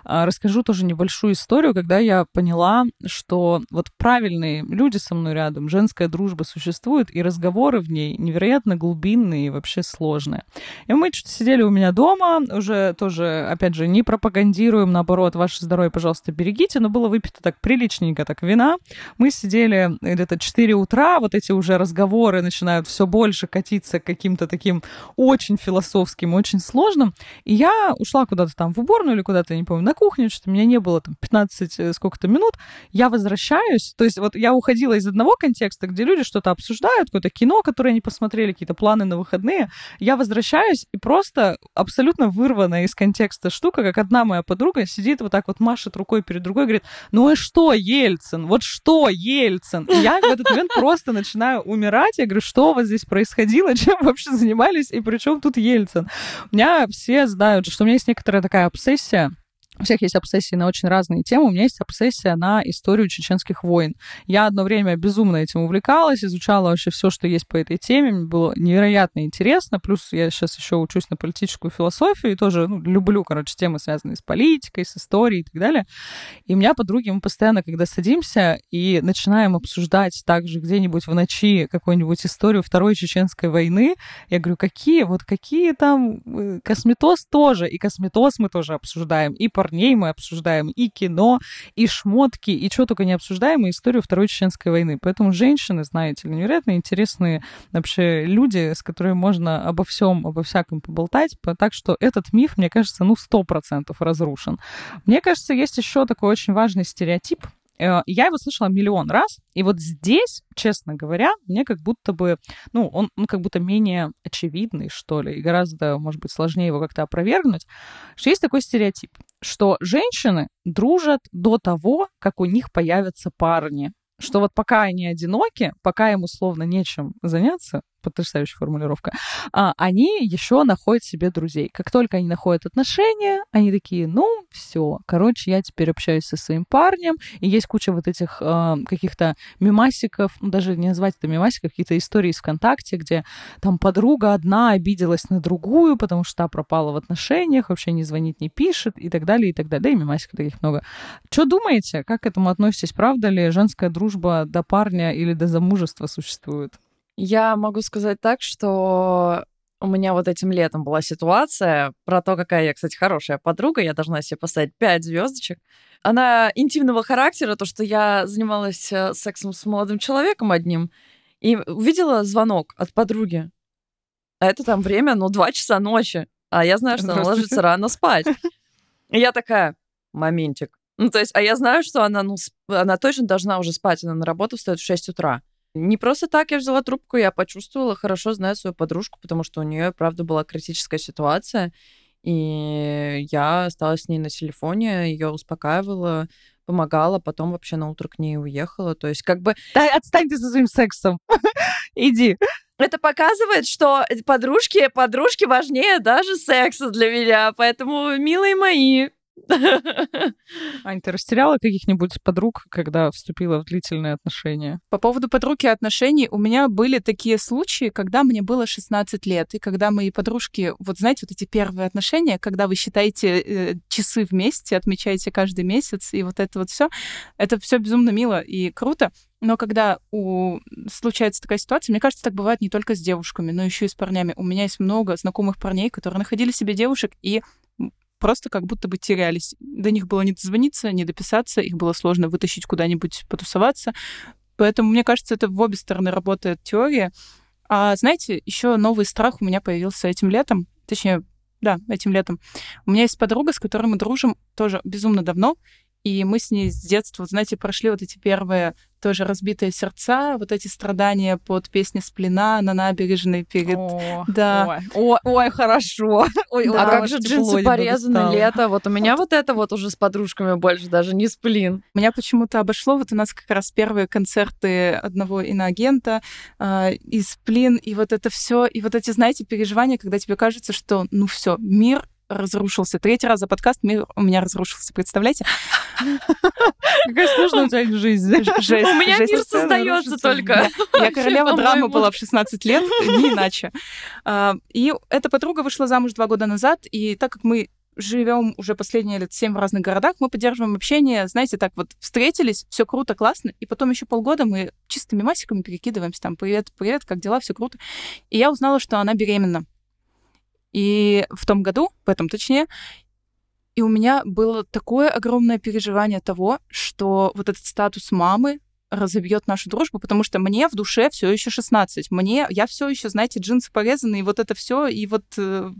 А, расскажу тоже небольшую историю, когда я поняла, что вот правильные люди со мной рядом, женская дружба существует, и разговоры в ней невероятно глубинные и вообще сложные. И мы что-то сидели у меня дома, уже тоже, опять же, не пропагандируем, наоборот, ваше здоровье, пожалуйста, берегите, но было выпито так приличненько, так вина. Мы сидели где-то 4 утра, вот эти уже разговоры начинают все больше катиться каким-то таким очень философским, очень сложным. И я ушла куда куда-то там в уборную или куда-то, не помню, на кухню, что-то меня не было там 15 э, сколько-то минут, я возвращаюсь, то есть вот я уходила из одного контекста, где люди что-то обсуждают, какое-то кино, которое они посмотрели, какие-то планы на выходные, я возвращаюсь и просто абсолютно вырванная из контекста штука, как одна моя подруга сидит вот так вот, машет рукой перед другой, говорит, ну и что, Ельцин, вот что, Ельцин? И я в этот момент просто начинаю умирать, я говорю, что у вас здесь происходило, чем вообще занимались, и при чем тут Ельцин? У меня все знают, что у меня есть некоторые некоторая такая обсессия У всех есть обсессии на очень разные темы. У меня есть обсессия на историю чеченских войн. Я одно время безумно этим увлекалась, изучала вообще все, что есть по этой теме. Мне было невероятно интересно. Плюс я сейчас еще учусь на политическую философию и тоже ну, люблю, короче, темы, связанные с политикой, с историей и так далее. И у меня подруги, мы постоянно, когда садимся и начинаем обсуждать также где-нибудь в ночи какую-нибудь историю Второй Чеченской войны, я говорю, какие, вот какие там... Э, косметоз тоже, и косметоз мы тоже обсуждаем, и пар парней мы обсуждаем, и кино, и шмотки, и что только не обсуждаем, и историю Второй Чеченской войны. Поэтому женщины, знаете ли, невероятно интересные вообще люди, с которыми можно обо всем, обо всяком поболтать. Так что этот миф, мне кажется, ну, сто процентов разрушен. Мне кажется, есть еще такой очень важный стереотип, я его слышала миллион раз, и вот здесь, честно говоря, мне как будто бы, ну, он, он как будто менее очевидный, что ли, и гораздо, может быть, сложнее его как-то опровергнуть, что есть такой стереотип, что женщины дружат до того, как у них появятся парни. Что вот пока они одиноки, пока им условно нечем заняться, потрясающая формулировка, а, они еще находят себе друзей. Как только они находят отношения, они такие, ну, все, короче, я теперь общаюсь со своим парнем, и есть куча вот этих а, каких-то мимасиков, ну, даже не назвать это мимасиков, какие-то истории из ВКонтакте, где там подруга одна обиделась на другую, потому что та пропала в отношениях, вообще не звонит, не пишет, и так далее, и так далее. Да и мимасиков таких много. Что думаете? Как к этому относитесь? Правда ли женская дружба до парня или до замужества существует? Я могу сказать так, что у меня вот этим летом была ситуация про то, какая я, кстати, хорошая подруга. Я должна себе поставить 5 звездочек. Она интимного характера, то, что я занималась э, сексом с молодым человеком одним, и увидела звонок от подруги. А это там время, ну, 2 часа ночи. А я знаю, что она ложится рано спать. И я такая, моментик. Ну, то есть, а я знаю, что она, ну, она точно должна уже спать. Она на работу встает в 6 утра. Не просто так я взяла трубку, я почувствовала, хорошо знаю свою подружку, потому что у нее, правда, была критическая ситуация. И я осталась с ней на телефоне, ее успокаивала, помогала, потом вообще на утро к ней уехала. То есть как бы... Да, отстань ты со своим сексом. Иди. Это показывает, что подружки, подружки важнее даже секса для меня. Поэтому, милые мои, Ань, ты растеряла каких-нибудь подруг, когда вступила в длительные отношения? По поводу подруг и отношений, у меня были такие случаи, когда мне было 16 лет, и когда мои подружки, вот знаете, вот эти первые отношения, когда вы считаете э, часы вместе, отмечаете каждый месяц, и вот это вот все, это все безумно мило и круто. Но когда у... случается такая ситуация, мне кажется, так бывает не только с девушками, но еще и с парнями. У меня есть много знакомых парней, которые находили себе девушек и просто как будто бы терялись. До них было не дозвониться, не дописаться, их было сложно вытащить куда-нибудь потусоваться. Поэтому, мне кажется, это в обе стороны работает теория. А знаете, еще новый страх у меня появился этим летом, точнее, да, этим летом. У меня есть подруга, с которой мы дружим тоже безумно давно, и мы с ней с детства, знаете, прошли вот эти первые тоже разбитые сердца, вот эти страдания под песни Сплина на набережной перед... О, да. Ой, ой, ой хорошо. Ой, да. А как же джинсы порезаны лето? Вот у меня вот это вот уже с подружками больше даже не Сплин. Меня почему-то обошло. Вот у нас как раз первые концерты одного иноагента э, и Сплин, и вот это все, и вот эти, знаете, переживания, когда тебе кажется, что ну все, мир разрушился. Третий раз за подкаст мир у меня разрушился, представляете? Какая сложная у тебя жизнь. У меня мир создается только. Я королева драмы была в 16 лет, не иначе. А, и эта подруга вышла замуж два года назад, и так как мы живем уже последние лет семь в разных городах, мы поддерживаем общение, знаете, так вот встретились, все круто, классно, и потом еще полгода мы чистыми масиками перекидываемся там, привет, привет, как дела, все круто. И я узнала, что она беременна. И в том году, в этом точнее, и у меня было такое огромное переживание того, что вот этот статус мамы разобьет нашу дружбу, потому что мне в душе все еще 16. Мне, я все еще, знаете, джинсы порезаны, и вот это все, и вот э,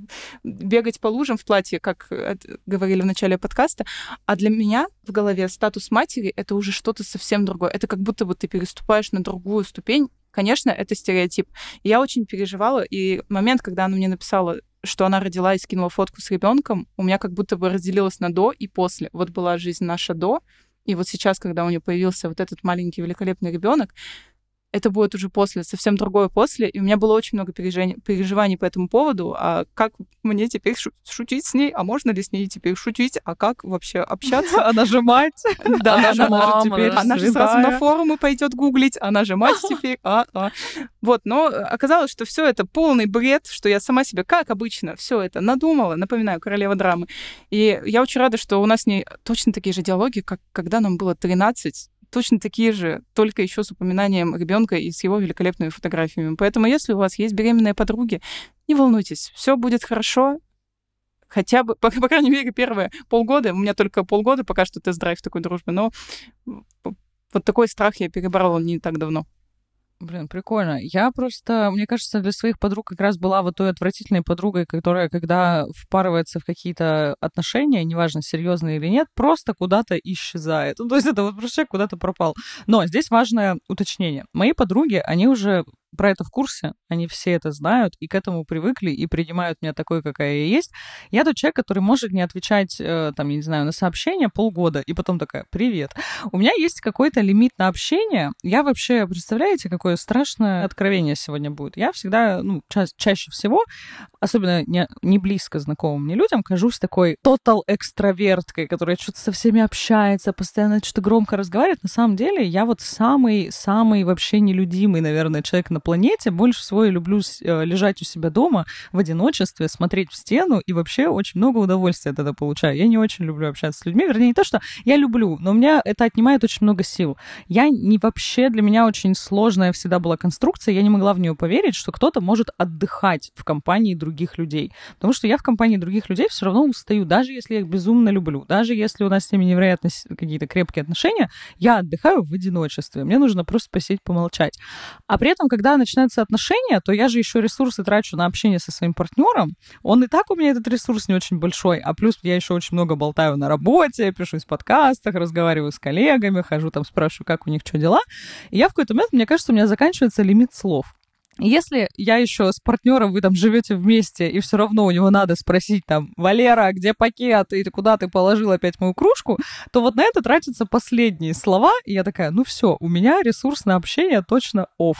бегать по лужам в платье, как э, говорили в начале подкаста. А для меня в голове статус матери это уже что-то совсем другое. Это как будто вот ты переступаешь на другую ступень. Конечно, это стереотип. Я очень переживала, и момент, когда она мне написала, что она родила и скинула фотку с ребенком, у меня как будто бы разделилось на до и после. Вот была жизнь наша до, и вот сейчас, когда у нее появился вот этот маленький великолепный ребенок, это будет уже после, совсем другое после. И у меня было очень много переживаний, по этому поводу. А как мне теперь шутить с ней? А можно ли с ней теперь шутить? А как вообще общаться? Она же мать. Да, она же может теперь. Она же сразу на форумы пойдет гуглить. Она же мать теперь. А, а. Вот, но оказалось, что все это полный бред, что я сама себе, как обычно, все это надумала. Напоминаю, королева драмы. И я очень рада, что у нас не точно такие же диалоги, как когда нам было 13, точно такие же, только еще с упоминанием ребенка и с его великолепными фотографиями. Поэтому, если у вас есть беременные подруги, не волнуйтесь, все будет хорошо. Хотя бы, по, по крайней мере, первые полгода, у меня только полгода пока что тест-драйв такой дружбы, но вот такой страх я переборола не так давно. Блин, прикольно. Я просто, мне кажется, для своих подруг как раз была вот той отвратительной подругой, которая, когда впарывается в какие-то отношения, неважно, серьезные или нет, просто куда-то исчезает. Ну, то есть это вот просто куда-то пропал. Но здесь важное уточнение. Мои подруги, они уже про это в курсе, они все это знают и к этому привыкли и принимают меня такой, какая я есть. Я тот человек, который может не отвечать, э, там, я не знаю, на сообщения полгода и потом такая, привет. У меня есть какой-то лимит на общение. Я вообще, представляете, какое страшное откровение сегодня будет? Я всегда, ну, ча- чаще всего, особенно не, не близко знакомым мне людям, кажусь такой тотал экстраверткой, которая что-то со всеми общается, постоянно что-то громко разговаривает. На самом деле я вот самый-самый вообще нелюдимый, наверное, человек на планете. Больше всего я люблю э, лежать у себя дома в одиночестве, смотреть в стену и вообще очень много удовольствия от этого получаю. Я не очень люблю общаться с людьми. Вернее, не то, что я люблю, но у меня это отнимает очень много сил. Я не вообще, для меня очень сложная всегда была конструкция, я не могла в нее поверить, что кто-то может отдыхать в компании других людей. Потому что я в компании других людей все равно устаю, даже если я их безумно люблю, даже если у нас с ними невероятно какие-то крепкие отношения, я отдыхаю в одиночестве. Мне нужно просто посидеть, помолчать. А при этом, когда начинаются отношения, то я же еще ресурсы трачу на общение со своим партнером. Он и так у меня этот ресурс не очень большой, а плюс я еще очень много болтаю на работе, пишу в подкастах, разговариваю с коллегами, хожу там, спрашиваю, как у них что дела. И я в какой-то момент, мне кажется, у меня заканчивается лимит слов. Если я еще с партнером, вы там живете вместе, и все равно у него надо спросить там, Валера, где пакет, и куда ты положил опять мою кружку, то вот на это тратятся последние слова, и я такая, ну все, у меня ресурс на общение точно off.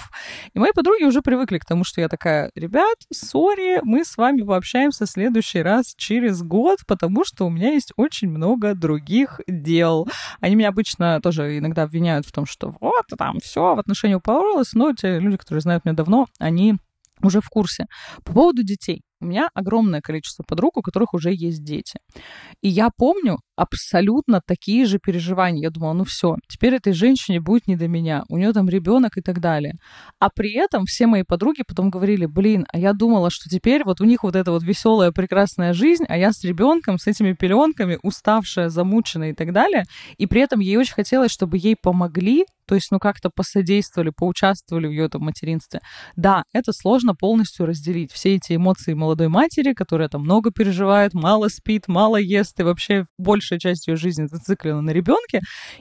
И мои подруги уже привыкли к тому, что я такая, ребят, сори, мы с вами пообщаемся в следующий раз через год, потому что у меня есть очень много других дел. Они меня обычно тоже иногда обвиняют в том, что вот, там все в отношении упоролось, но те люди, которые знают меня давно, они уже в курсе. По поводу детей. У меня огромное количество подруг, у которых уже есть дети. И я помню абсолютно такие же переживания. Я думала, ну все, теперь этой женщине будет не до меня, у нее там ребенок и так далее. А при этом все мои подруги потом говорили, блин, а я думала, что теперь вот у них вот эта вот веселая, прекрасная жизнь, а я с ребенком, с этими пеленками, уставшая, замученная и так далее. И при этом ей очень хотелось, чтобы ей помогли, то есть, ну, как-то посодействовали, поучаствовали в ее этом материнстве. Да, это сложно полностью разделить. Все эти эмоции молодой матери, которая там много переживает, мало спит, мало ест и вообще большая часть ее жизни зациклена на ребенке.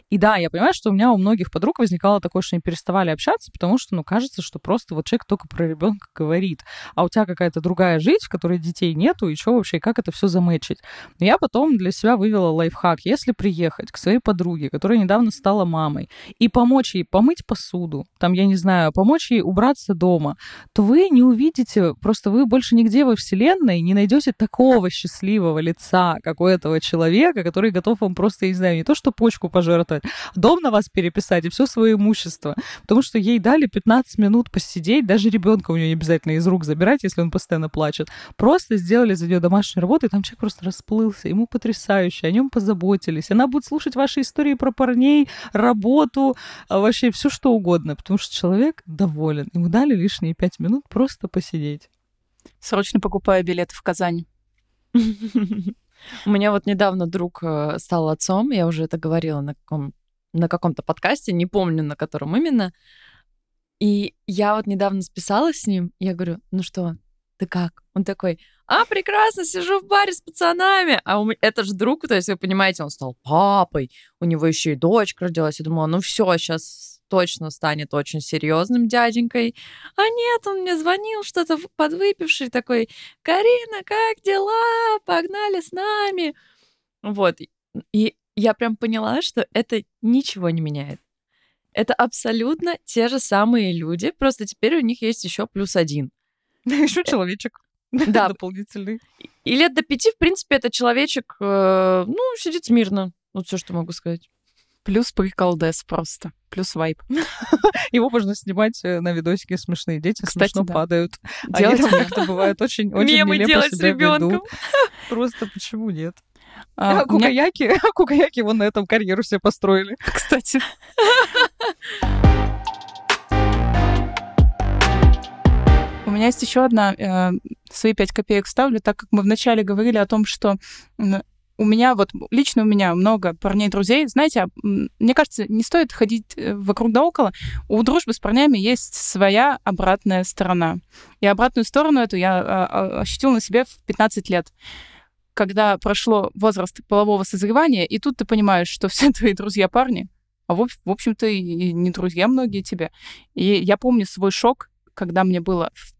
И да, я понимаю, что у меня у многих подруг возникало такое, что они переставали общаться, потому что, ну, кажется, что просто вот человек только про ребенка говорит, а у тебя какая-то другая жизнь, в которой детей нету, и что вообще, как это все замечить. Но я потом для себя вывела лайфхак. Если приехать к своей подруге, которая недавно стала мамой, и помочь ей помыть посуду, там, я не знаю, помочь ей убраться дома, то вы не увидите, просто вы больше нигде во Вселенной не найдете такого счастливого лица, как у этого человека, который готов вам просто, я не знаю, не то что почку пожертвовать, дом на вас переписать и все свое имущество. Потому что ей дали 15 минут посидеть, даже ребенка у нее не обязательно из рук забирать, если он постоянно плачет. Просто сделали за нее домашнюю работу, и там человек просто расплылся, ему потрясающе, о нем позаботились. Она будет слушать ваши истории про парней, работу, а вообще все что угодно, потому что человек доволен. Ему дали лишние пять минут просто посидеть. Срочно покупаю билеты в Казань. У меня вот недавно друг э, стал отцом, я уже это говорила на, каком, на каком-то подкасте, не помню на котором именно. И я вот недавно списалась с ним, я говорю, ну что, ты как? Он такой, а, прекрасно, сижу в баре с пацанами. А у меня, это же друг, то есть вы понимаете, он стал папой, у него еще и дочка родилась. Я думала, ну все, сейчас точно станет очень серьезным дяденькой. А нет, он мне звонил, что-то подвыпивший такой, Карина, как дела? Погнали с нами. Вот. И я прям поняла, что это ничего не меняет. Это абсолютно те же самые люди, просто теперь у них есть еще плюс один. Еще человечек. Да. Дополнительный. И лет до пяти, в принципе, этот человечек, э, ну, сидит смирно. Вот все, что могу сказать. Плюс приколдес просто. Плюс вайп. Его можно снимать э, на видосике смешные. Дети Кстати, смешно да. падают. Делать Они там как-то бывают очень, очень Мемы нелепо делать с себя ребенком. ведут. Просто почему нет? А, А, у меня, Кукаяки, Кукаяки вон на этом карьеру себе построили. кстати. У меня есть еще одна, э, свои пять копеек вставлю, так как мы вначале говорили о том, что у меня вот лично у меня много парней-друзей. Знаете, мне кажется, не стоит ходить э, вокруг да около. У дружбы с парнями есть своя обратная сторона. И обратную сторону эту я а, а, ощутила на себе в 15 лет когда прошло возраст полового созревания, и тут ты понимаешь, что все твои друзья парни, а в общем-то и не друзья многие тебе. И я помню свой шок, когда мне было в-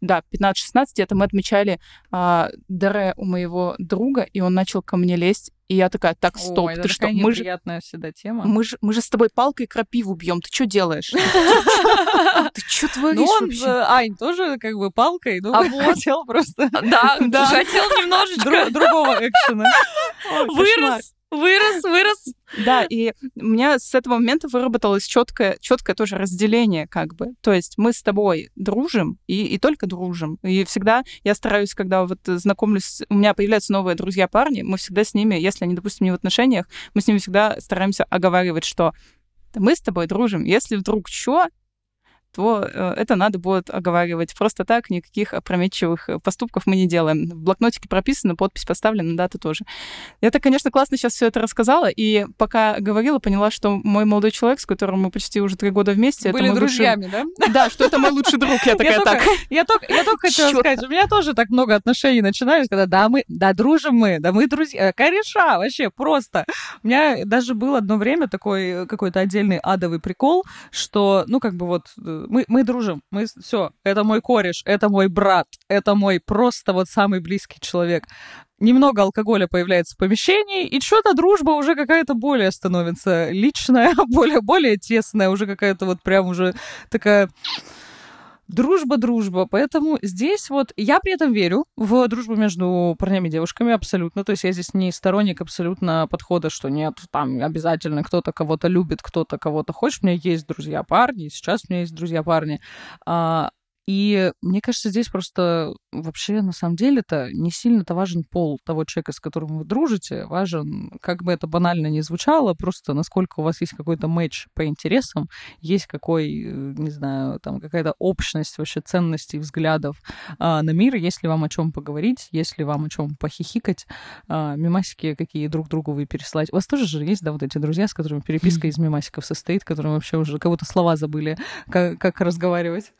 да, 15-16, это мы отмечали а, ДР у моего друга, и он начал ко мне лезть, и я такая, так, стоп, Ой, ты что, мы же, всегда тема. мы, же, мы же с тобой палкой крапиву бьем, ты что делаешь? Ты что творишь Ну, он, вообще? э, Ань, тоже как бы палкой, ну, А хотел просто Да, Да. хотел немножечко. дру- другого экшена. Вырос, вырос, вырос. Да, и у меня с этого момента выработалось четкое, четкое тоже разделение, как бы. То есть мы с тобой дружим и, и только дружим. И всегда я стараюсь, когда вот знакомлюсь, у меня появляются новые друзья-парни, мы всегда с ними, если они, допустим, не в отношениях, мы с ними всегда стараемся оговаривать, что «Да мы с тобой дружим. Если вдруг что, то э, это надо будет оговаривать. Просто так никаких опрометчивых э, поступков мы не делаем. В блокнотике прописано, подпись поставлена, дата тоже. Я так, конечно, классно сейчас все это рассказала, и пока говорила, поняла, что мой молодой человек, с которым мы почти уже три года вместе, Были это мой лучший- друзьями, да? Да, что это мой лучший друг. Я такая, так. Я только, я только хотела сказать, у меня тоже так много отношений начинались, когда да, мы, да, дружим мы, да, мы друзья, кореша, вообще просто. У меня даже был одно время такой э, какой-то отдельный адовый прикол, что, ну, как бы вот, э, мы, мы дружим, мы, все, это мой кореш, это мой брат, это мой просто вот самый близкий человек. Немного алкоголя появляется в помещении, и что-то дружба уже какая-то более становится личная, более, более тесная, уже какая-то вот прям уже такая Дружба-дружба. Поэтому здесь вот я при этом верю в дружбу между парнями и девушками абсолютно. То есть я здесь не сторонник абсолютно подхода, что нет, там обязательно кто-то кого-то любит, кто-то кого-то хочет. У меня есть друзья-парни, и сейчас у меня есть друзья-парни. А, и мне кажется, здесь просто вообще на самом деле-то не сильно-то важен пол того человека, с которым вы дружите. Важен, как бы это банально ни звучало, просто насколько у вас есть какой-то матч по интересам, есть какой, э, не знаю, там какая-то общность вообще ценностей, взглядов а, на мир, если вам о чем поговорить, если вам о чем похихикать, а, мемасики какие друг другу вы переслать. У вас тоже же есть, да, вот эти друзья, с которыми переписка из мемасиков состоит, которым вообще уже будто слова забыли, как, как разговаривать.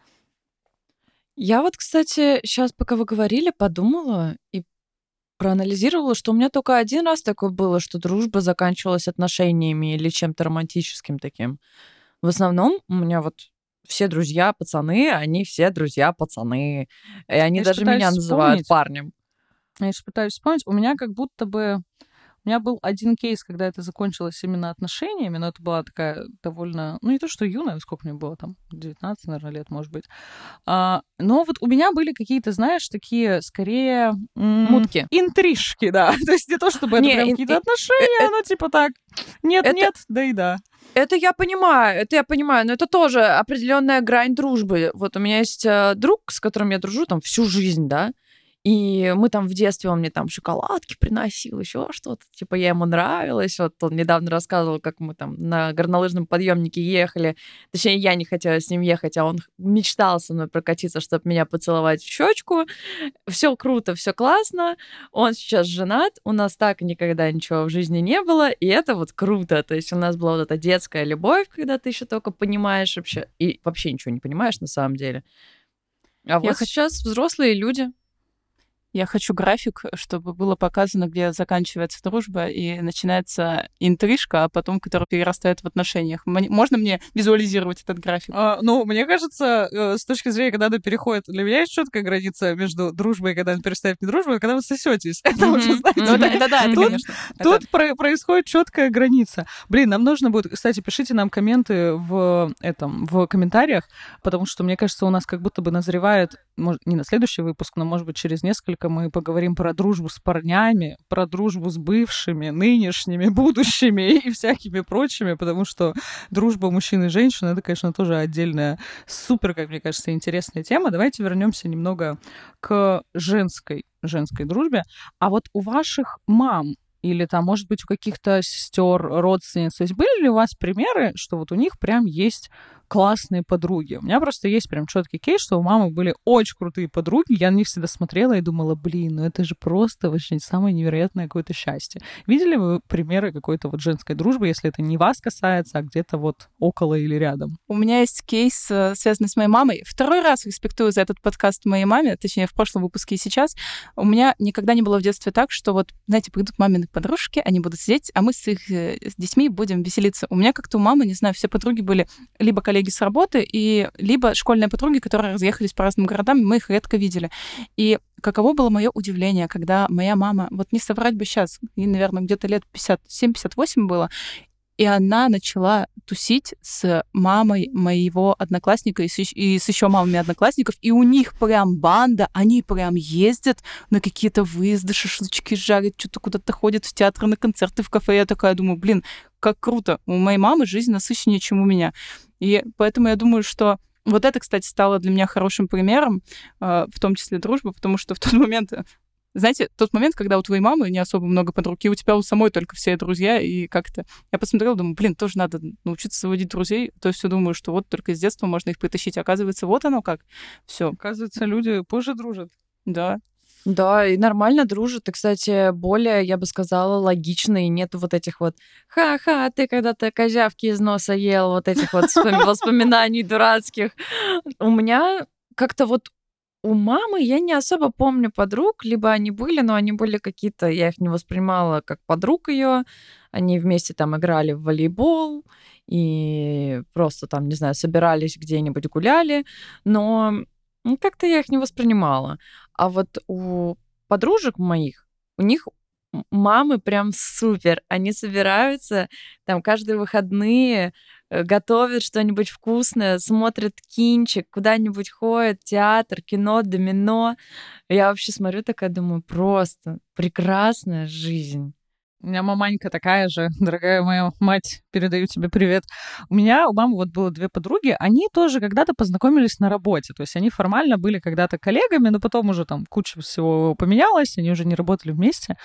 Я вот, кстати, сейчас, пока вы говорили, подумала и проанализировала, что у меня только один раз такое было, что дружба заканчивалась отношениями или чем-то романтическим таким. В основном у меня вот все друзья пацаны, они все друзья пацаны. И они Я даже меня называют вспомнить. парнем. Я сейчас пытаюсь вспомнить. У меня как будто бы... У меня был один кейс, когда это закончилось именно отношениями, но это была такая довольно... Ну, не то, что юная, сколько мне было там, 19, наверное, лет, может быть. А, но вот у меня были какие-то, знаешь, такие, скорее... Мутки. Интрижки, да. То есть не то, чтобы это прям какие-то и- отношения, ну, типа так, нет-нет, да и да. Это я понимаю, это я понимаю, но это тоже определенная грань дружбы. Вот у меня есть э, друг, с которым я дружу там всю жизнь, да, и мы там в детстве, он мне там шоколадки приносил, еще что-то, типа я ему нравилась. Вот он недавно рассказывал, как мы там на горнолыжном подъемнике ехали. Точнее, я не хотела с ним ехать, а он мечтал со мной прокатиться, чтобы меня поцеловать в щечку. Все круто, все классно. Он сейчас женат, у нас так никогда ничего в жизни не было, и это вот круто. То есть у нас была вот эта детская любовь, когда ты еще только понимаешь вообще, и вообще ничего не понимаешь на самом деле. А вот хот- сейчас взрослые люди. Я хочу график, чтобы было показано, где заканчивается дружба и начинается интрижка, а потом, которая перерастает в отношениях. Можно мне визуализировать этот график? А, ну, мне кажется, э, с точки зрения, когда она переходит, для меня есть четкая граница между дружбой, когда она перестает не дружбой, а когда вы сосетесь. Это уже, знаете, ну, да, это, тут. Тут происходит четкая граница. Блин, нам нужно будет, кстати, пишите нам комменты в этом, в комментариях, потому что, мне кажется, у нас как будто бы назревает, может, не на следующий выпуск, но, может быть, через несколько выпуска мы поговорим про дружбу с парнями, про дружбу с бывшими, нынешними, будущими и всякими прочими, потому что дружба мужчин и женщин это, конечно, тоже отдельная супер, как мне кажется, интересная тема. Давайте вернемся немного к женской женской дружбе. А вот у ваших мам или там, может быть, у каких-то сестер, родственниц. То есть были ли у вас примеры, что вот у них прям есть классные подруги. У меня просто есть прям четкий кейс, что у мамы были очень крутые подруги. Я на них всегда смотрела и думала, блин, ну это же просто вообще самое невероятное какое-то счастье. Видели вы примеры какой-то вот женской дружбы, если это не вас касается, а где-то вот около или рядом? У меня есть кейс, э, связанный с моей мамой. Второй раз респектую за этот подкаст моей маме, точнее, в прошлом выпуске и сейчас. У меня никогда не было в детстве так, что вот, знаете, придут мамины подружки, они будут сидеть, а мы с их э, с детьми будем веселиться. У меня как-то у мамы, не знаю, все подруги были либо коллеги с работы, и либо школьные подруги, которые разъехались по разным городам, мы их редко видели. И каково было мое удивление, когда моя мама, вот не соврать бы сейчас, ей, наверное, где-то лет 57-58 было, и она начала тусить с мамой моего одноклассника и с, и с еще мамами одноклассников, и у них прям банда, они прям ездят на какие-то выезды, шашлычки жарят, что-то куда-то ходят в театры, на концерты, в кафе. Я такая думаю, блин, как круто. У моей мамы жизнь насыщеннее, чем у меня. И поэтому я думаю, что вот это, кстати, стало для меня хорошим примером, а, в том числе дружбы, потому что в тот момент знаете, тот момент, когда у твоей мамы не особо много подруг, и у тебя у самой только все друзья, и как-то... Я посмотрела, думаю, блин, тоже надо научиться заводить друзей. То есть все думаю, что вот только с детства можно их притащить. Оказывается, вот оно как. Все. Оказывается, люди позже дружат. Да. Да, и нормально дружат. И, кстати, более, я бы сказала, логично, и нет вот этих вот «ха-ха, ты когда-то козявки из носа ел», вот этих вот воспоминаний дурацких. У меня как-то вот у мамы я не особо помню подруг, либо они были, но они были какие-то, я их не воспринимала как подруг ее. Они вместе там играли в волейбол и просто там, не знаю, собирались где-нибудь гуляли, но как-то я их не воспринимала. А вот у подружек моих, у них мамы прям супер. Они собираются там каждые выходные, э, готовят что-нибудь вкусное, смотрят кинчик, куда-нибудь ходят, театр, кино, домино. Я вообще смотрю такая, думаю, просто прекрасная жизнь. У меня маманька такая же, дорогая моя мать, передаю тебе привет. У меня, у мамы вот было две подруги, они тоже когда-то познакомились на работе, то есть они формально были когда-то коллегами, но потом уже там куча всего поменялась, они уже не работали вместе.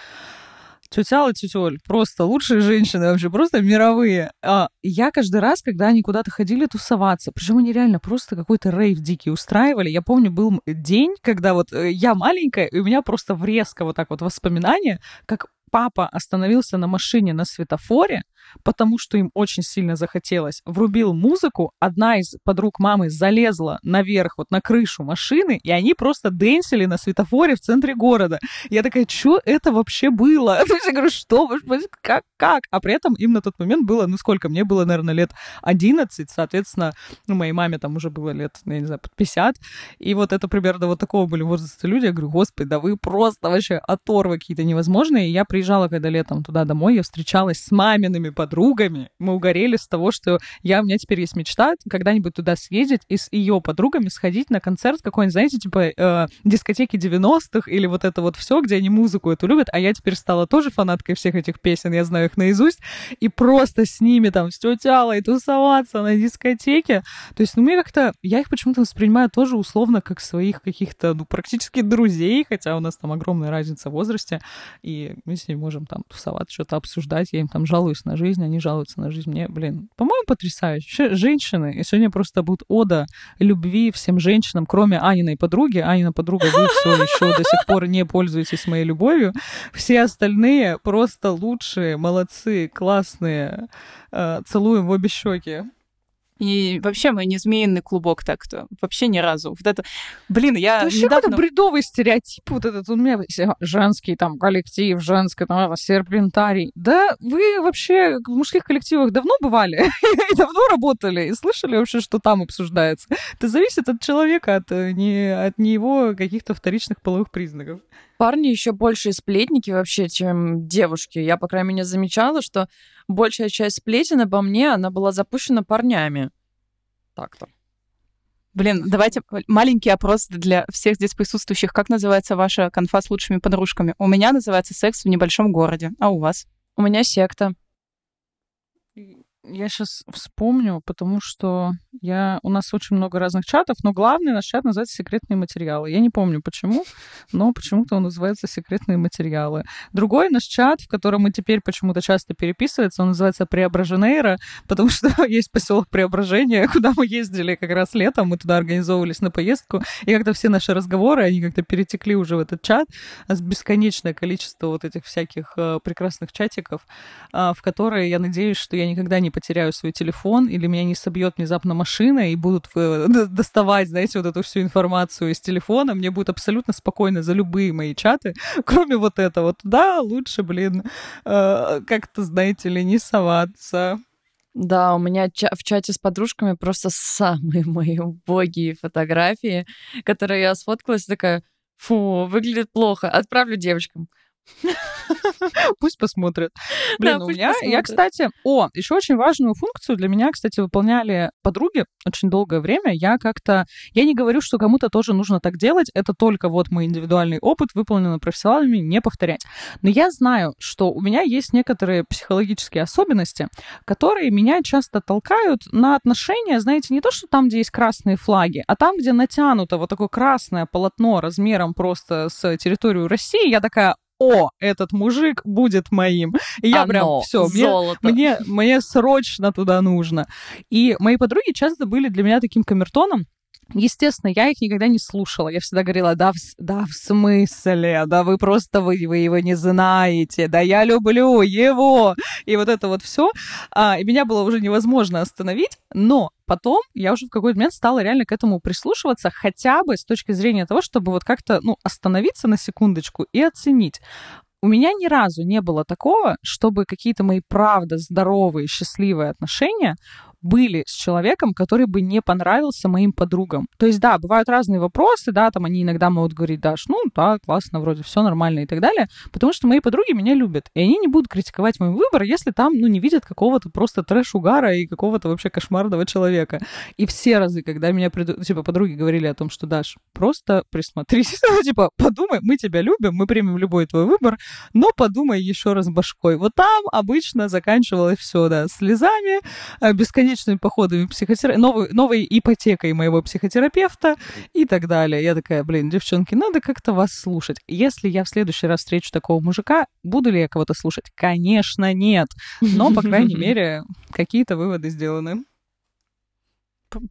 Тетя Алла, тетя просто лучшие женщины вообще, просто мировые. А я каждый раз, когда они куда-то ходили тусоваться, причем они реально просто какой-то рейв дикий устраивали. Я помню, был день, когда вот э, я маленькая, и у меня просто врезко вот так вот воспоминания, как папа остановился на машине на светофоре, потому что им очень сильно захотелось. Врубил музыку, одна из подруг мамы залезла наверх, вот на крышу машины, и они просто дэнсили на светофоре в центре города. Я такая, что это вообще было? То есть я говорю, что? Как? Как? А при этом им на тот момент было, ну сколько? Мне было, наверное, лет 11, соответственно, ну, моей маме там уже было лет, я не знаю, под 50. И вот это примерно вот такого были возраста люди. Я говорю, господи, да вы просто вообще оторвы какие-то невозможные. И я приезжала, когда летом туда домой, я встречалась с мамиными подругами. Мы угорели с того, что я, у меня теперь есть мечта когда-нибудь туда съездить и с ее подругами сходить на концерт какой-нибудь, знаете, типа э, дискотеки 90-х или вот это вот все, где они музыку эту любят, а я теперь стала тоже фанаткой всех этих песен, я знаю их наизусть, и просто с ними там с тетялой тусоваться на дискотеке. То есть, ну, мне как-то, я их почему-то воспринимаю тоже условно как своих каких-то, ну, практически друзей, хотя у нас там огромная разница в возрасте, и мы с ними можем там тусоваться, что-то обсуждать, я им там жалуюсь на жизнь, они жалуются на жизнь. Мне, блин, по-моему, потрясающе. Женщины, и сегодня просто будет ода любви всем женщинам, кроме Аниной подруги. Анина подруга, вы все еще до сих пор не пользуетесь моей любовью. Все остальные просто лучшие, молодцы, классные. Э, целуем в обе щеки. И вообще мы не змеиный клубок так-то. Вообще ни разу. Вот это... Блин, я вообще недавно... какой-то бредовый стереотип вот этот. У меня женский там коллектив, женский там серпентарий. Да вы вообще в мужских коллективах давно бывали и давно работали и слышали вообще, что там обсуждается. Это зависит от человека, от, э, не, от не его каких-то вторичных половых признаков. Парни еще больше сплетники вообще, чем девушки. Я, по крайней мере, замечала, что большая часть сплетен обо мне, она была запущена парнями. Так-то. Блин, давайте маленький опрос для всех здесь присутствующих. Как называется ваша конфа с лучшими подружками? У меня называется «Секс в небольшом городе». А у вас? У меня секта. Я сейчас вспомню, потому что я... у нас очень много разных чатов, но главный наш чат называется «Секретные материалы». Я не помню почему, но почему-то он называется «Секретные материалы». Другой наш чат, в котором мы теперь почему-то часто переписывается, он называется «Преображенейра», потому что есть поселок Преображения, куда мы ездили как раз летом, мы туда организовывались на поездку, и как-то все наши разговоры, они как-то перетекли уже в этот чат, с бесконечное количество вот этих всяких э, прекрасных чатиков, э, в которые я надеюсь, что я никогда не потеряю свой телефон или меня не собьет внезапно машина и будут э, доставать, знаете, вот эту всю информацию из телефона, мне будет абсолютно спокойно за любые мои чаты, кроме вот этого. Туда лучше, блин, э, как-то, знаете ли, не соваться. Да, у меня в чате с подружками просто самые мои убогие фотографии, которые я сфоткалась, такая, фу, выглядит плохо, отправлю девочкам. Пусть посмотрят. Блин, Да, у меня, я, посмотрят. кстати, о, еще очень важную функцию для меня, кстати, выполняли подруги очень долгое время. Я как-то, я не говорю, что кому-то тоже нужно так делать, это только вот мой индивидуальный опыт, выполненный профессионалами, не повторять. Но я знаю, что у меня есть некоторые психологические особенности, которые меня часто толкают на отношения, знаете, не то, что там, где есть красные флаги, а там, где натянуто вот такое красное полотно размером просто с территорию России, я такая, о, этот мужик будет моим. И я прям, Оно, все, мне, мне, мне срочно туда нужно. И мои подруги часто были для меня таким камертоном, Естественно, я их никогда не слушала. Я всегда говорила, да, в, да, в смысле? Да вы просто, вы, вы его не знаете. Да я люблю его. И вот это вот все. А, и меня было уже невозможно остановить. Но потом я уже в какой-то момент стала реально к этому прислушиваться, хотя бы с точки зрения того, чтобы вот как-то, ну, остановиться на секундочку и оценить. У меня ни разу не было такого, чтобы какие-то мои правда здоровые, счастливые отношения были с человеком, который бы не понравился моим подругам. То есть, да, бывают разные вопросы, да, там они иногда могут говорить, Даш, ну, да, классно, вроде все нормально и так далее, потому что мои подруги меня любят, и они не будут критиковать мой выбор, если там, ну, не видят какого-то просто трэш-угара и какого-то вообще кошмарного человека. И все разы, когда меня, приду- типа, подруги говорили о том, что, Даш, просто присмотрись, Ну, типа, подумай, мы тебя любим, мы примем любой твой выбор, но подумай еще раз башкой. Вот там обычно заканчивалось все, да, слезами, э, бесконечными походами психотера... новой, новой ипотекой моего психотерапевта и так далее. Я такая, блин, девчонки, надо как-то вас слушать. Если я в следующий раз встречу такого мужика, буду ли я кого-то слушать? Конечно, нет. Но, по крайней мере, какие-то выводы сделаны.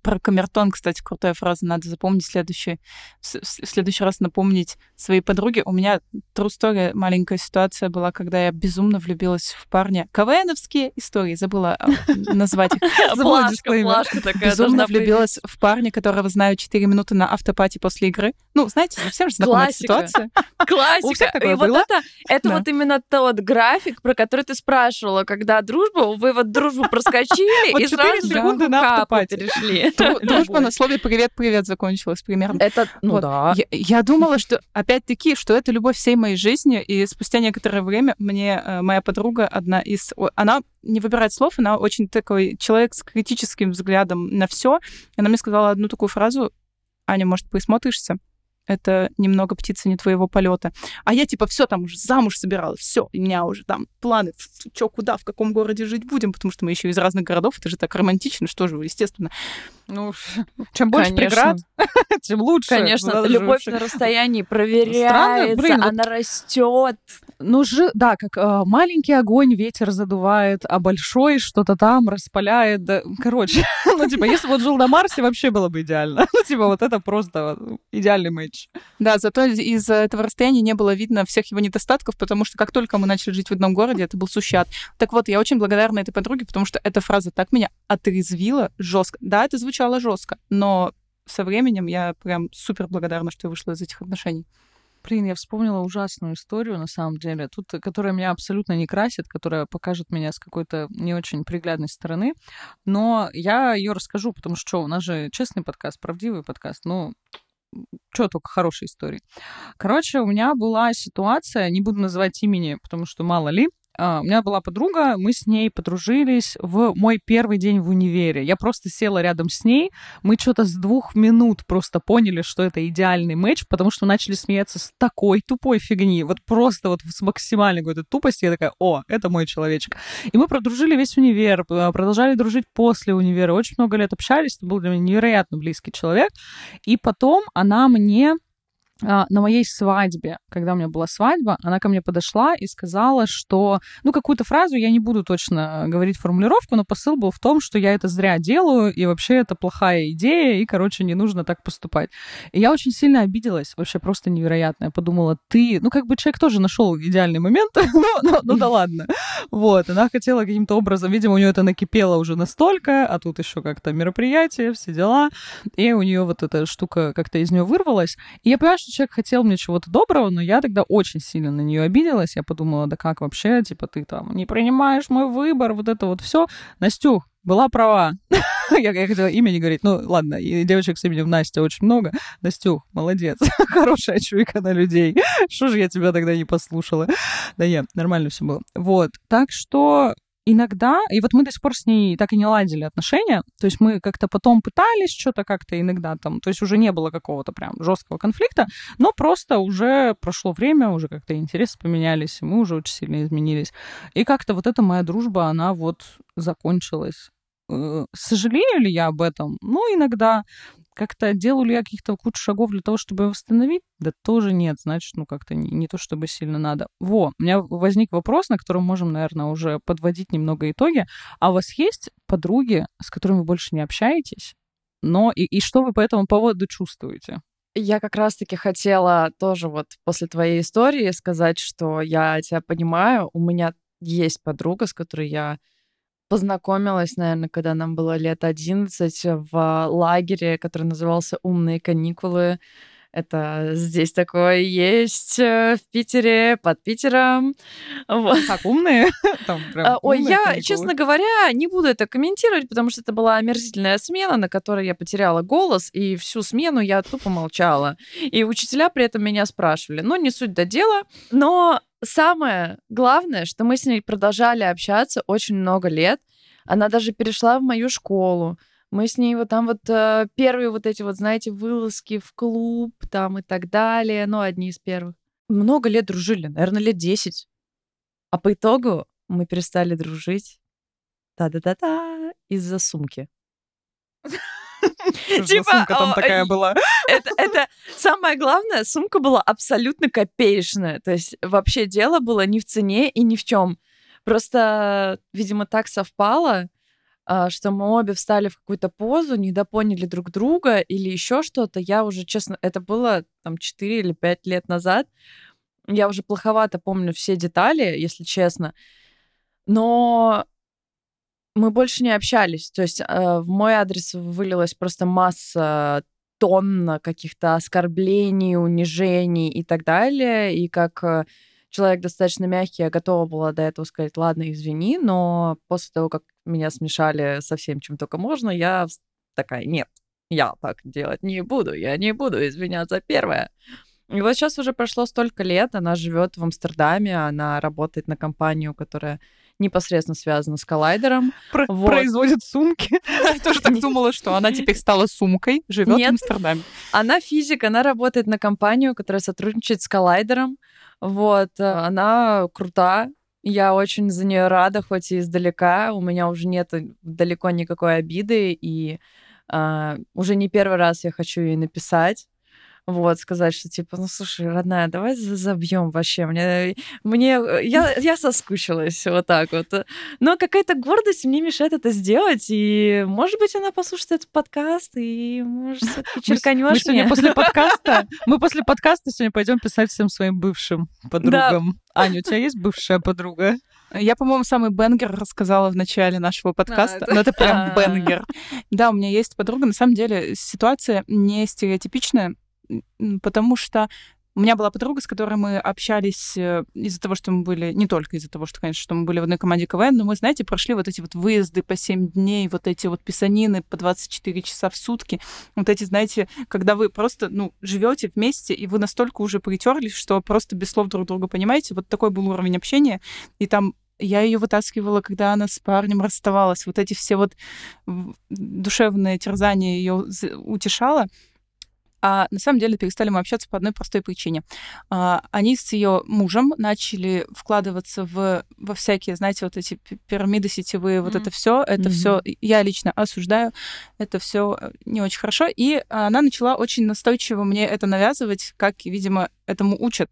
Про камертон, кстати, крутая фраза. Надо запомнить следующий, в следующий раз напомнить своей подруге. У меня true story, маленькая ситуация была, когда я безумно влюбилась в парня. КВНовские истории, забыла а, назвать их. Плашка, плашка такая Безумно влюбилась в парня, которого знаю 4 минуты на автопати после игры. Ну, знаете, всем же знакома эта Классика. ситуация. Классика. И вот это, это вот именно тот график, про который ты спрашивала, когда дружба, вы вот дружбу проскочили и сразу секунды на автопате. перешли. Дру- Дружба на слове «привет-привет» закончилась примерно. Это, ну Вот. да. Я, я думала, что опять-таки, что это любовь всей моей жизни, и спустя некоторое время мне э, моя подруга, одна из... Она не выбирает слов, она очень такой человек с критическим взглядом на все. Она мне сказала одну такую фразу, Аня, может, присмотришься? Это немного птица не твоего полета. А я типа все там уже замуж собиралась, все, у меня уже там планы, что куда, в каком городе жить будем, потому что мы еще из разных городов, это же так романтично, что же, естественно. Ну, чем больше Конечно. преград, тем лучше. Конечно, Надо же любовь вообще- на расстоянии Странно, проверяется, блин, вот- она растет. Ну, же, да, как э, маленький огонь ветер задувает, а большой что-то там распаляет. Да, короче, ну, типа, если вот жил на Марсе, вообще было бы идеально. Ну, типа, вот это просто идеальный матч. Да, зато из этого расстояния не было видно всех его недостатков, потому что как только мы начали жить в одном городе, это был сущат. Так вот, я очень благодарна этой подруге, потому что эта фраза так меня отрезвила жестко. Да, это звучало жестко, но со временем я прям супер благодарна, что я вышла из этих отношений. Блин, я вспомнила ужасную историю, на самом деле, тут, которая меня абсолютно не красит, которая покажет меня с какой-то не очень приглядной стороны. Но я ее расскажу, потому что у нас же честный подкаст, правдивый подкаст. Ну, что только хорошие истории. Короче, у меня была ситуация, не буду называть имени, потому что мало ли, у меня была подруга, мы с ней подружились в мой первый день в универе. Я просто села рядом с ней, мы что-то с двух минут просто поняли, что это идеальный матч, потому что начали смеяться с такой тупой фигни, вот просто вот с максимальной какой-то тупостью. Я такая, о, это мой человечек. И мы продружили весь универ, продолжали дружить после универа, очень много лет общались, это был для меня невероятно близкий человек. И потом она мне а, на моей свадьбе, когда у меня была свадьба, она ко мне подошла и сказала, что, ну, какую-то фразу, я не буду точно говорить формулировку, но посыл был в том, что я это зря делаю, и вообще это плохая идея, и, короче, не нужно так поступать. И я очень сильно обиделась, вообще просто невероятно. Я подумала, ты, ну, как бы человек тоже нашел идеальный момент, ну да ладно. Вот, она хотела каким-то образом, видимо, у нее это накипело уже настолько, а тут еще как-то мероприятие, все дела, и у нее вот эта штука как-то из нее вырвалась. И я понимаю, что человек хотел мне чего-то доброго, но я тогда очень сильно на нее обиделась. Я подумала, да как вообще, типа, ты там не принимаешь мой выбор, вот это вот все. Настюх, была права. я, я хотела имя не говорить. Ну, ладно, и девочек с именем Настя очень много. Настюх, молодец. Хорошая чуйка на людей. Что же я тебя тогда не послушала? Да нет, нормально все было. Вот. Так что иногда, и вот мы до сих пор с ней так и не ладили отношения, то есть мы как-то потом пытались что-то как-то иногда там, то есть уже не было какого-то прям жесткого конфликта, но просто уже прошло время, уже как-то интересы поменялись, мы уже очень сильно изменились. И как-то вот эта моя дружба, она вот закончилась. Э, сожалею ли я об этом? Ну, иногда как-то делаю ли я каких-то кучу шагов для того, чтобы восстановить? Да тоже нет, значит, ну как-то не, не то, чтобы сильно надо. Во, у меня возник вопрос, на котором можем, наверное, уже подводить немного итоги. А у вас есть подруги, с которыми вы больше не общаетесь? Но и, и что вы по этому поводу чувствуете? Я как раз-таки хотела тоже вот после твоей истории сказать, что я тебя понимаю. У меня есть подруга, с которой я познакомилась, наверное, когда нам было лет 11 в лагере, который назывался «Умные каникулы». Это здесь такое есть э, в Питере, под Питером. Вот. Как умные? Там прям а, Ой, умные я, каникулы. честно говоря, не буду это комментировать, потому что это была омерзительная смена, на которой я потеряла голос, и всю смену я тупо молчала. И учителя при этом меня спрашивали. Ну, не суть до дела. Но самое главное, что мы с ней продолжали общаться очень много лет. Она даже перешла в мою школу. Мы с ней вот там вот э, первые вот эти вот, знаете, вылазки в клуб там и так далее. Ну, одни из первых. Много лет дружили, наверное, лет 10. А по итогу мы перестали дружить. Та-да-да-да. Из-за сумки. Типа, сумка там такая была. Это, это самое главное, сумка была абсолютно копеечная. То есть вообще дело было не в цене и ни в чем. Просто, видимо, так совпало, что мы обе встали в какую-то позу, недопоняли друг друга или еще что-то. Я уже, честно, это было там 4 или 5 лет назад. Я уже плоховато помню все детали, если честно. Но мы больше не общались. То есть э, в мой адрес вылилась просто масса тонн каких-то оскорблений, унижений и так далее. И как э, человек достаточно мягкий, я готова была до этого сказать, ладно, извини, но после того, как меня смешали со всем, чем только можно, я такая, нет, я так делать не буду, я не буду извиняться первая. И вот сейчас уже прошло столько лет, она живет в Амстердаме, она работает на компанию, которая непосредственно связана с коллайдером. Про- вот. Производит сумки. Я тоже так думала, что она теперь стала сумкой, живет в Амстердаме. Она физик, она работает на компанию, которая сотрудничает с коллайдером. Вот, э, она крута, я очень за нее рада, хоть и издалека. У меня уже нет далеко никакой обиды, и э, уже не первый раз я хочу ей написать. Вот, сказать, что типа, ну слушай, родная, давай забьем вообще, мне, мне, я, я соскучилась вот так вот. Но какая-то гордость мне мешает это сделать, и, может быть, она послушает этот подкаст, и, может, все-таки черканешь мы, мы сегодня после подкаста, мы после подкаста сегодня пойдем писать всем своим бывшим подругам. Да. Аня, у тебя есть бывшая подруга? Я, по-моему, самый бенгер рассказала в начале нашего подкаста. А. Но это прям бенгер. Да, у меня есть подруга. На самом деле ситуация не стереотипичная потому что у меня была подруга, с которой мы общались э, из-за того, что мы были, не только из-за того, что, конечно, что мы были в одной команде КВН, но мы, знаете, прошли вот эти вот выезды по 7 дней, вот эти вот писанины по 24 часа в сутки. Вот эти, знаете, когда вы просто, ну, живете вместе, и вы настолько уже притерлись, что просто без слов друг друга понимаете. Вот такой был уровень общения. И там я ее вытаскивала, когда она с парнем расставалась. Вот эти все вот душевные терзания ее утешала. А на самом деле перестали мы общаться по одной простой причине. А, они с ее мужем начали вкладываться в, во всякие, знаете, вот эти пирамиды сетевые, mm-hmm. вот это все, это mm-hmm. все я лично осуждаю, это все э, не очень хорошо. И она начала очень настойчиво мне это навязывать, как, видимо, этому учат.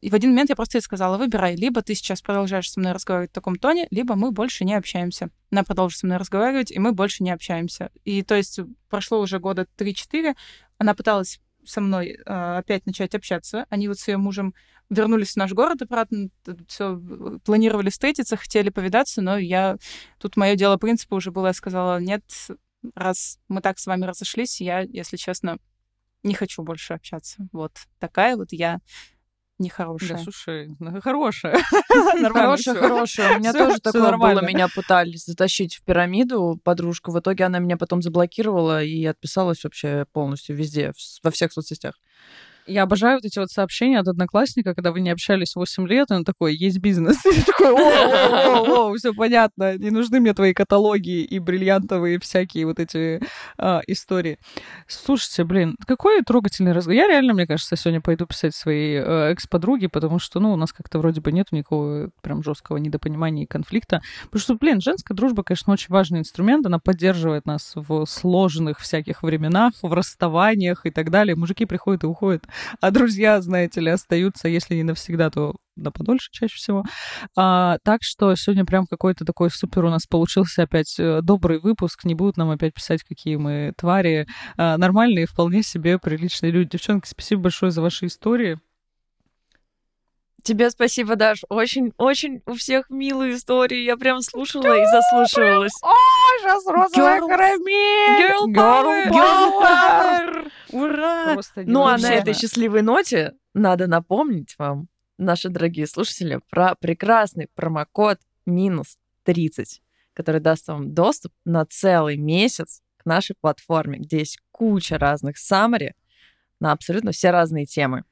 И в один момент я просто ей сказала, выбирай, либо ты сейчас продолжаешь со мной разговаривать в таком тоне, либо мы больше не общаемся. Она продолжит со мной разговаривать, и мы больше не общаемся. И то есть прошло уже года 3-4, она пыталась со мной э, опять начать общаться. Они вот с ее мужем вернулись в наш город обратно, все планировали встретиться, хотели повидаться, но я тут мое дело принципа уже было, я сказала, нет, раз мы так с вами разошлись, я, если честно, не хочу больше общаться. Вот такая вот я нехорошая. Да, слушай, ну, хорошая. Хорошая, хорошая. У меня тоже такое было. Меня пытались затащить в пирамиду подружку. В итоге она меня потом заблокировала и отписалась вообще полностью везде, во всех соцсетях. Я обожаю вот эти вот сообщения от одноклассника, когда вы не общались 8 лет, и он такой, есть бизнес. И такой, о, все понятно, не нужны мне твои каталоги и бриллиантовые всякие вот эти а, истории. Слушайте, блин, какой трогательный разговор. Я реально, мне кажется, сегодня пойду писать своей э, экс-подруге, потому что, ну, у нас как-то вроде бы нету никакого прям жесткого недопонимания и конфликта. Потому что, блин, женская дружба, конечно, очень важный инструмент, она поддерживает нас в сложных всяких временах, в расставаниях и так далее. Мужики приходят и уходят а друзья, знаете ли, остаются, если не навсегда, то на подольше чаще всего. А, так что сегодня прям какой-то такой супер у нас получился опять э, добрый выпуск. Не будут нам опять писать, какие мы твари. А, нормальные, вполне себе приличные люди. Девчонки, спасибо большое за ваши истории. Тебе спасибо, Даш. Очень-очень у всех милые истории. Я прям слушала и заслушивалась. О, сейчас розовая карамель! Girl power! Girl power! Ура! Ну, а на этой счастливой ноте надо напомнить вам, наши дорогие слушатели, про прекрасный промокод минус 30, который даст вам доступ на целый месяц к нашей платформе, где есть куча разных саммари на абсолютно все разные темы.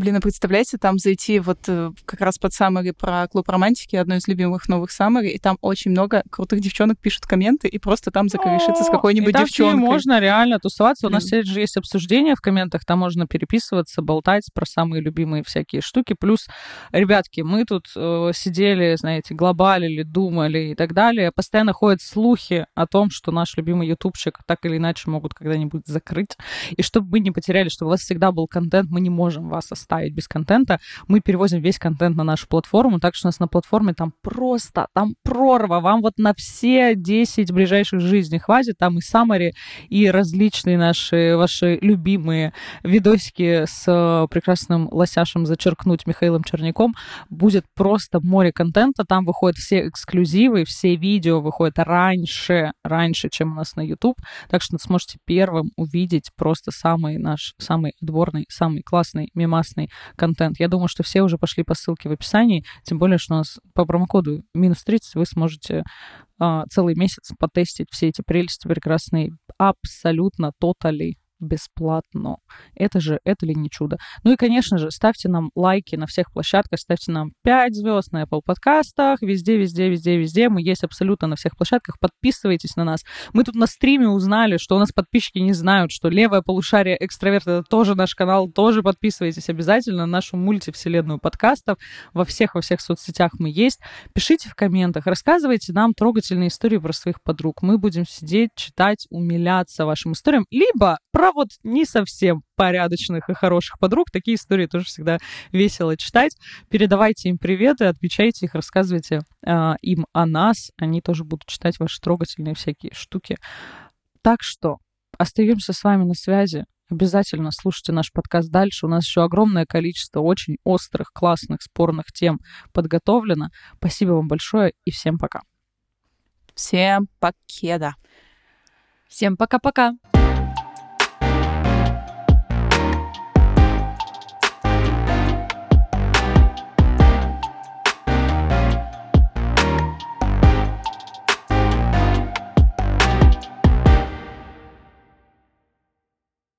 Блин, а представляете, там зайти вот э, как раз под саммари про клуб романтики, одно из любимых новых саммари, и там очень много крутых девчонок пишут комменты, и просто там закорешиться с какой-нибудь девчонкой. можно реально тусоваться. У нас же есть обсуждения в комментах, там можно переписываться, болтать про самые любимые всякие штуки. Плюс, ребятки, мы тут э, сидели, знаете, глобалили, думали и так далее. Постоянно ходят слухи о том, что наш любимый ютубчик так или иначе могут когда-нибудь закрыть. И чтобы мы не потеряли, чтобы у вас всегда был контент, мы не можем вас оставить оставить без контента. Мы перевозим весь контент на нашу платформу, так что у нас на платформе там просто, там прорва. Вам вот на все 10 ближайших жизней хватит. Там и саммари, и различные наши, ваши любимые видосики с э, прекрасным лосяшем зачеркнуть Михаилом Черняком. Будет просто море контента. Там выходят все эксклюзивы, все видео выходят раньше, раньше, чем у нас на YouTube. Так что сможете первым увидеть просто самый наш, самый отборный, самый классный, мемасный интересный контент. Я думаю, что все уже пошли по ссылке в описании, тем более, что у нас по промокоду минус 30 вы сможете а, целый месяц потестить все эти прелести прекрасные абсолютно тотали бесплатно. Это же, это ли не чудо? Ну и, конечно же, ставьте нам лайки на всех площадках, ставьте нам 5 звезд на Apple подкастах, везде, везде, везде, везде. Мы есть абсолютно на всех площадках. Подписывайтесь на нас. Мы тут на стриме узнали, что у нас подписчики не знают, что левое полушарие экстраверт это тоже наш канал. Тоже подписывайтесь обязательно на нашу мультивселенную подкастов. Во всех, во всех соцсетях мы есть. Пишите в комментах, рассказывайте нам трогательные истории про своих подруг. Мы будем сидеть, читать, умиляться вашим историям, либо про про вот не совсем порядочных и хороших подруг. Такие истории тоже всегда весело читать. Передавайте им приветы, отмечайте их, рассказывайте э, им о нас. Они тоже будут читать ваши трогательные всякие штуки. Так что остаемся с вами на связи. Обязательно слушайте наш подкаст дальше. У нас еще огромное количество очень острых, классных, спорных тем подготовлено. Спасибо вам большое и всем пока. Всем покеда. Всем пока-пока.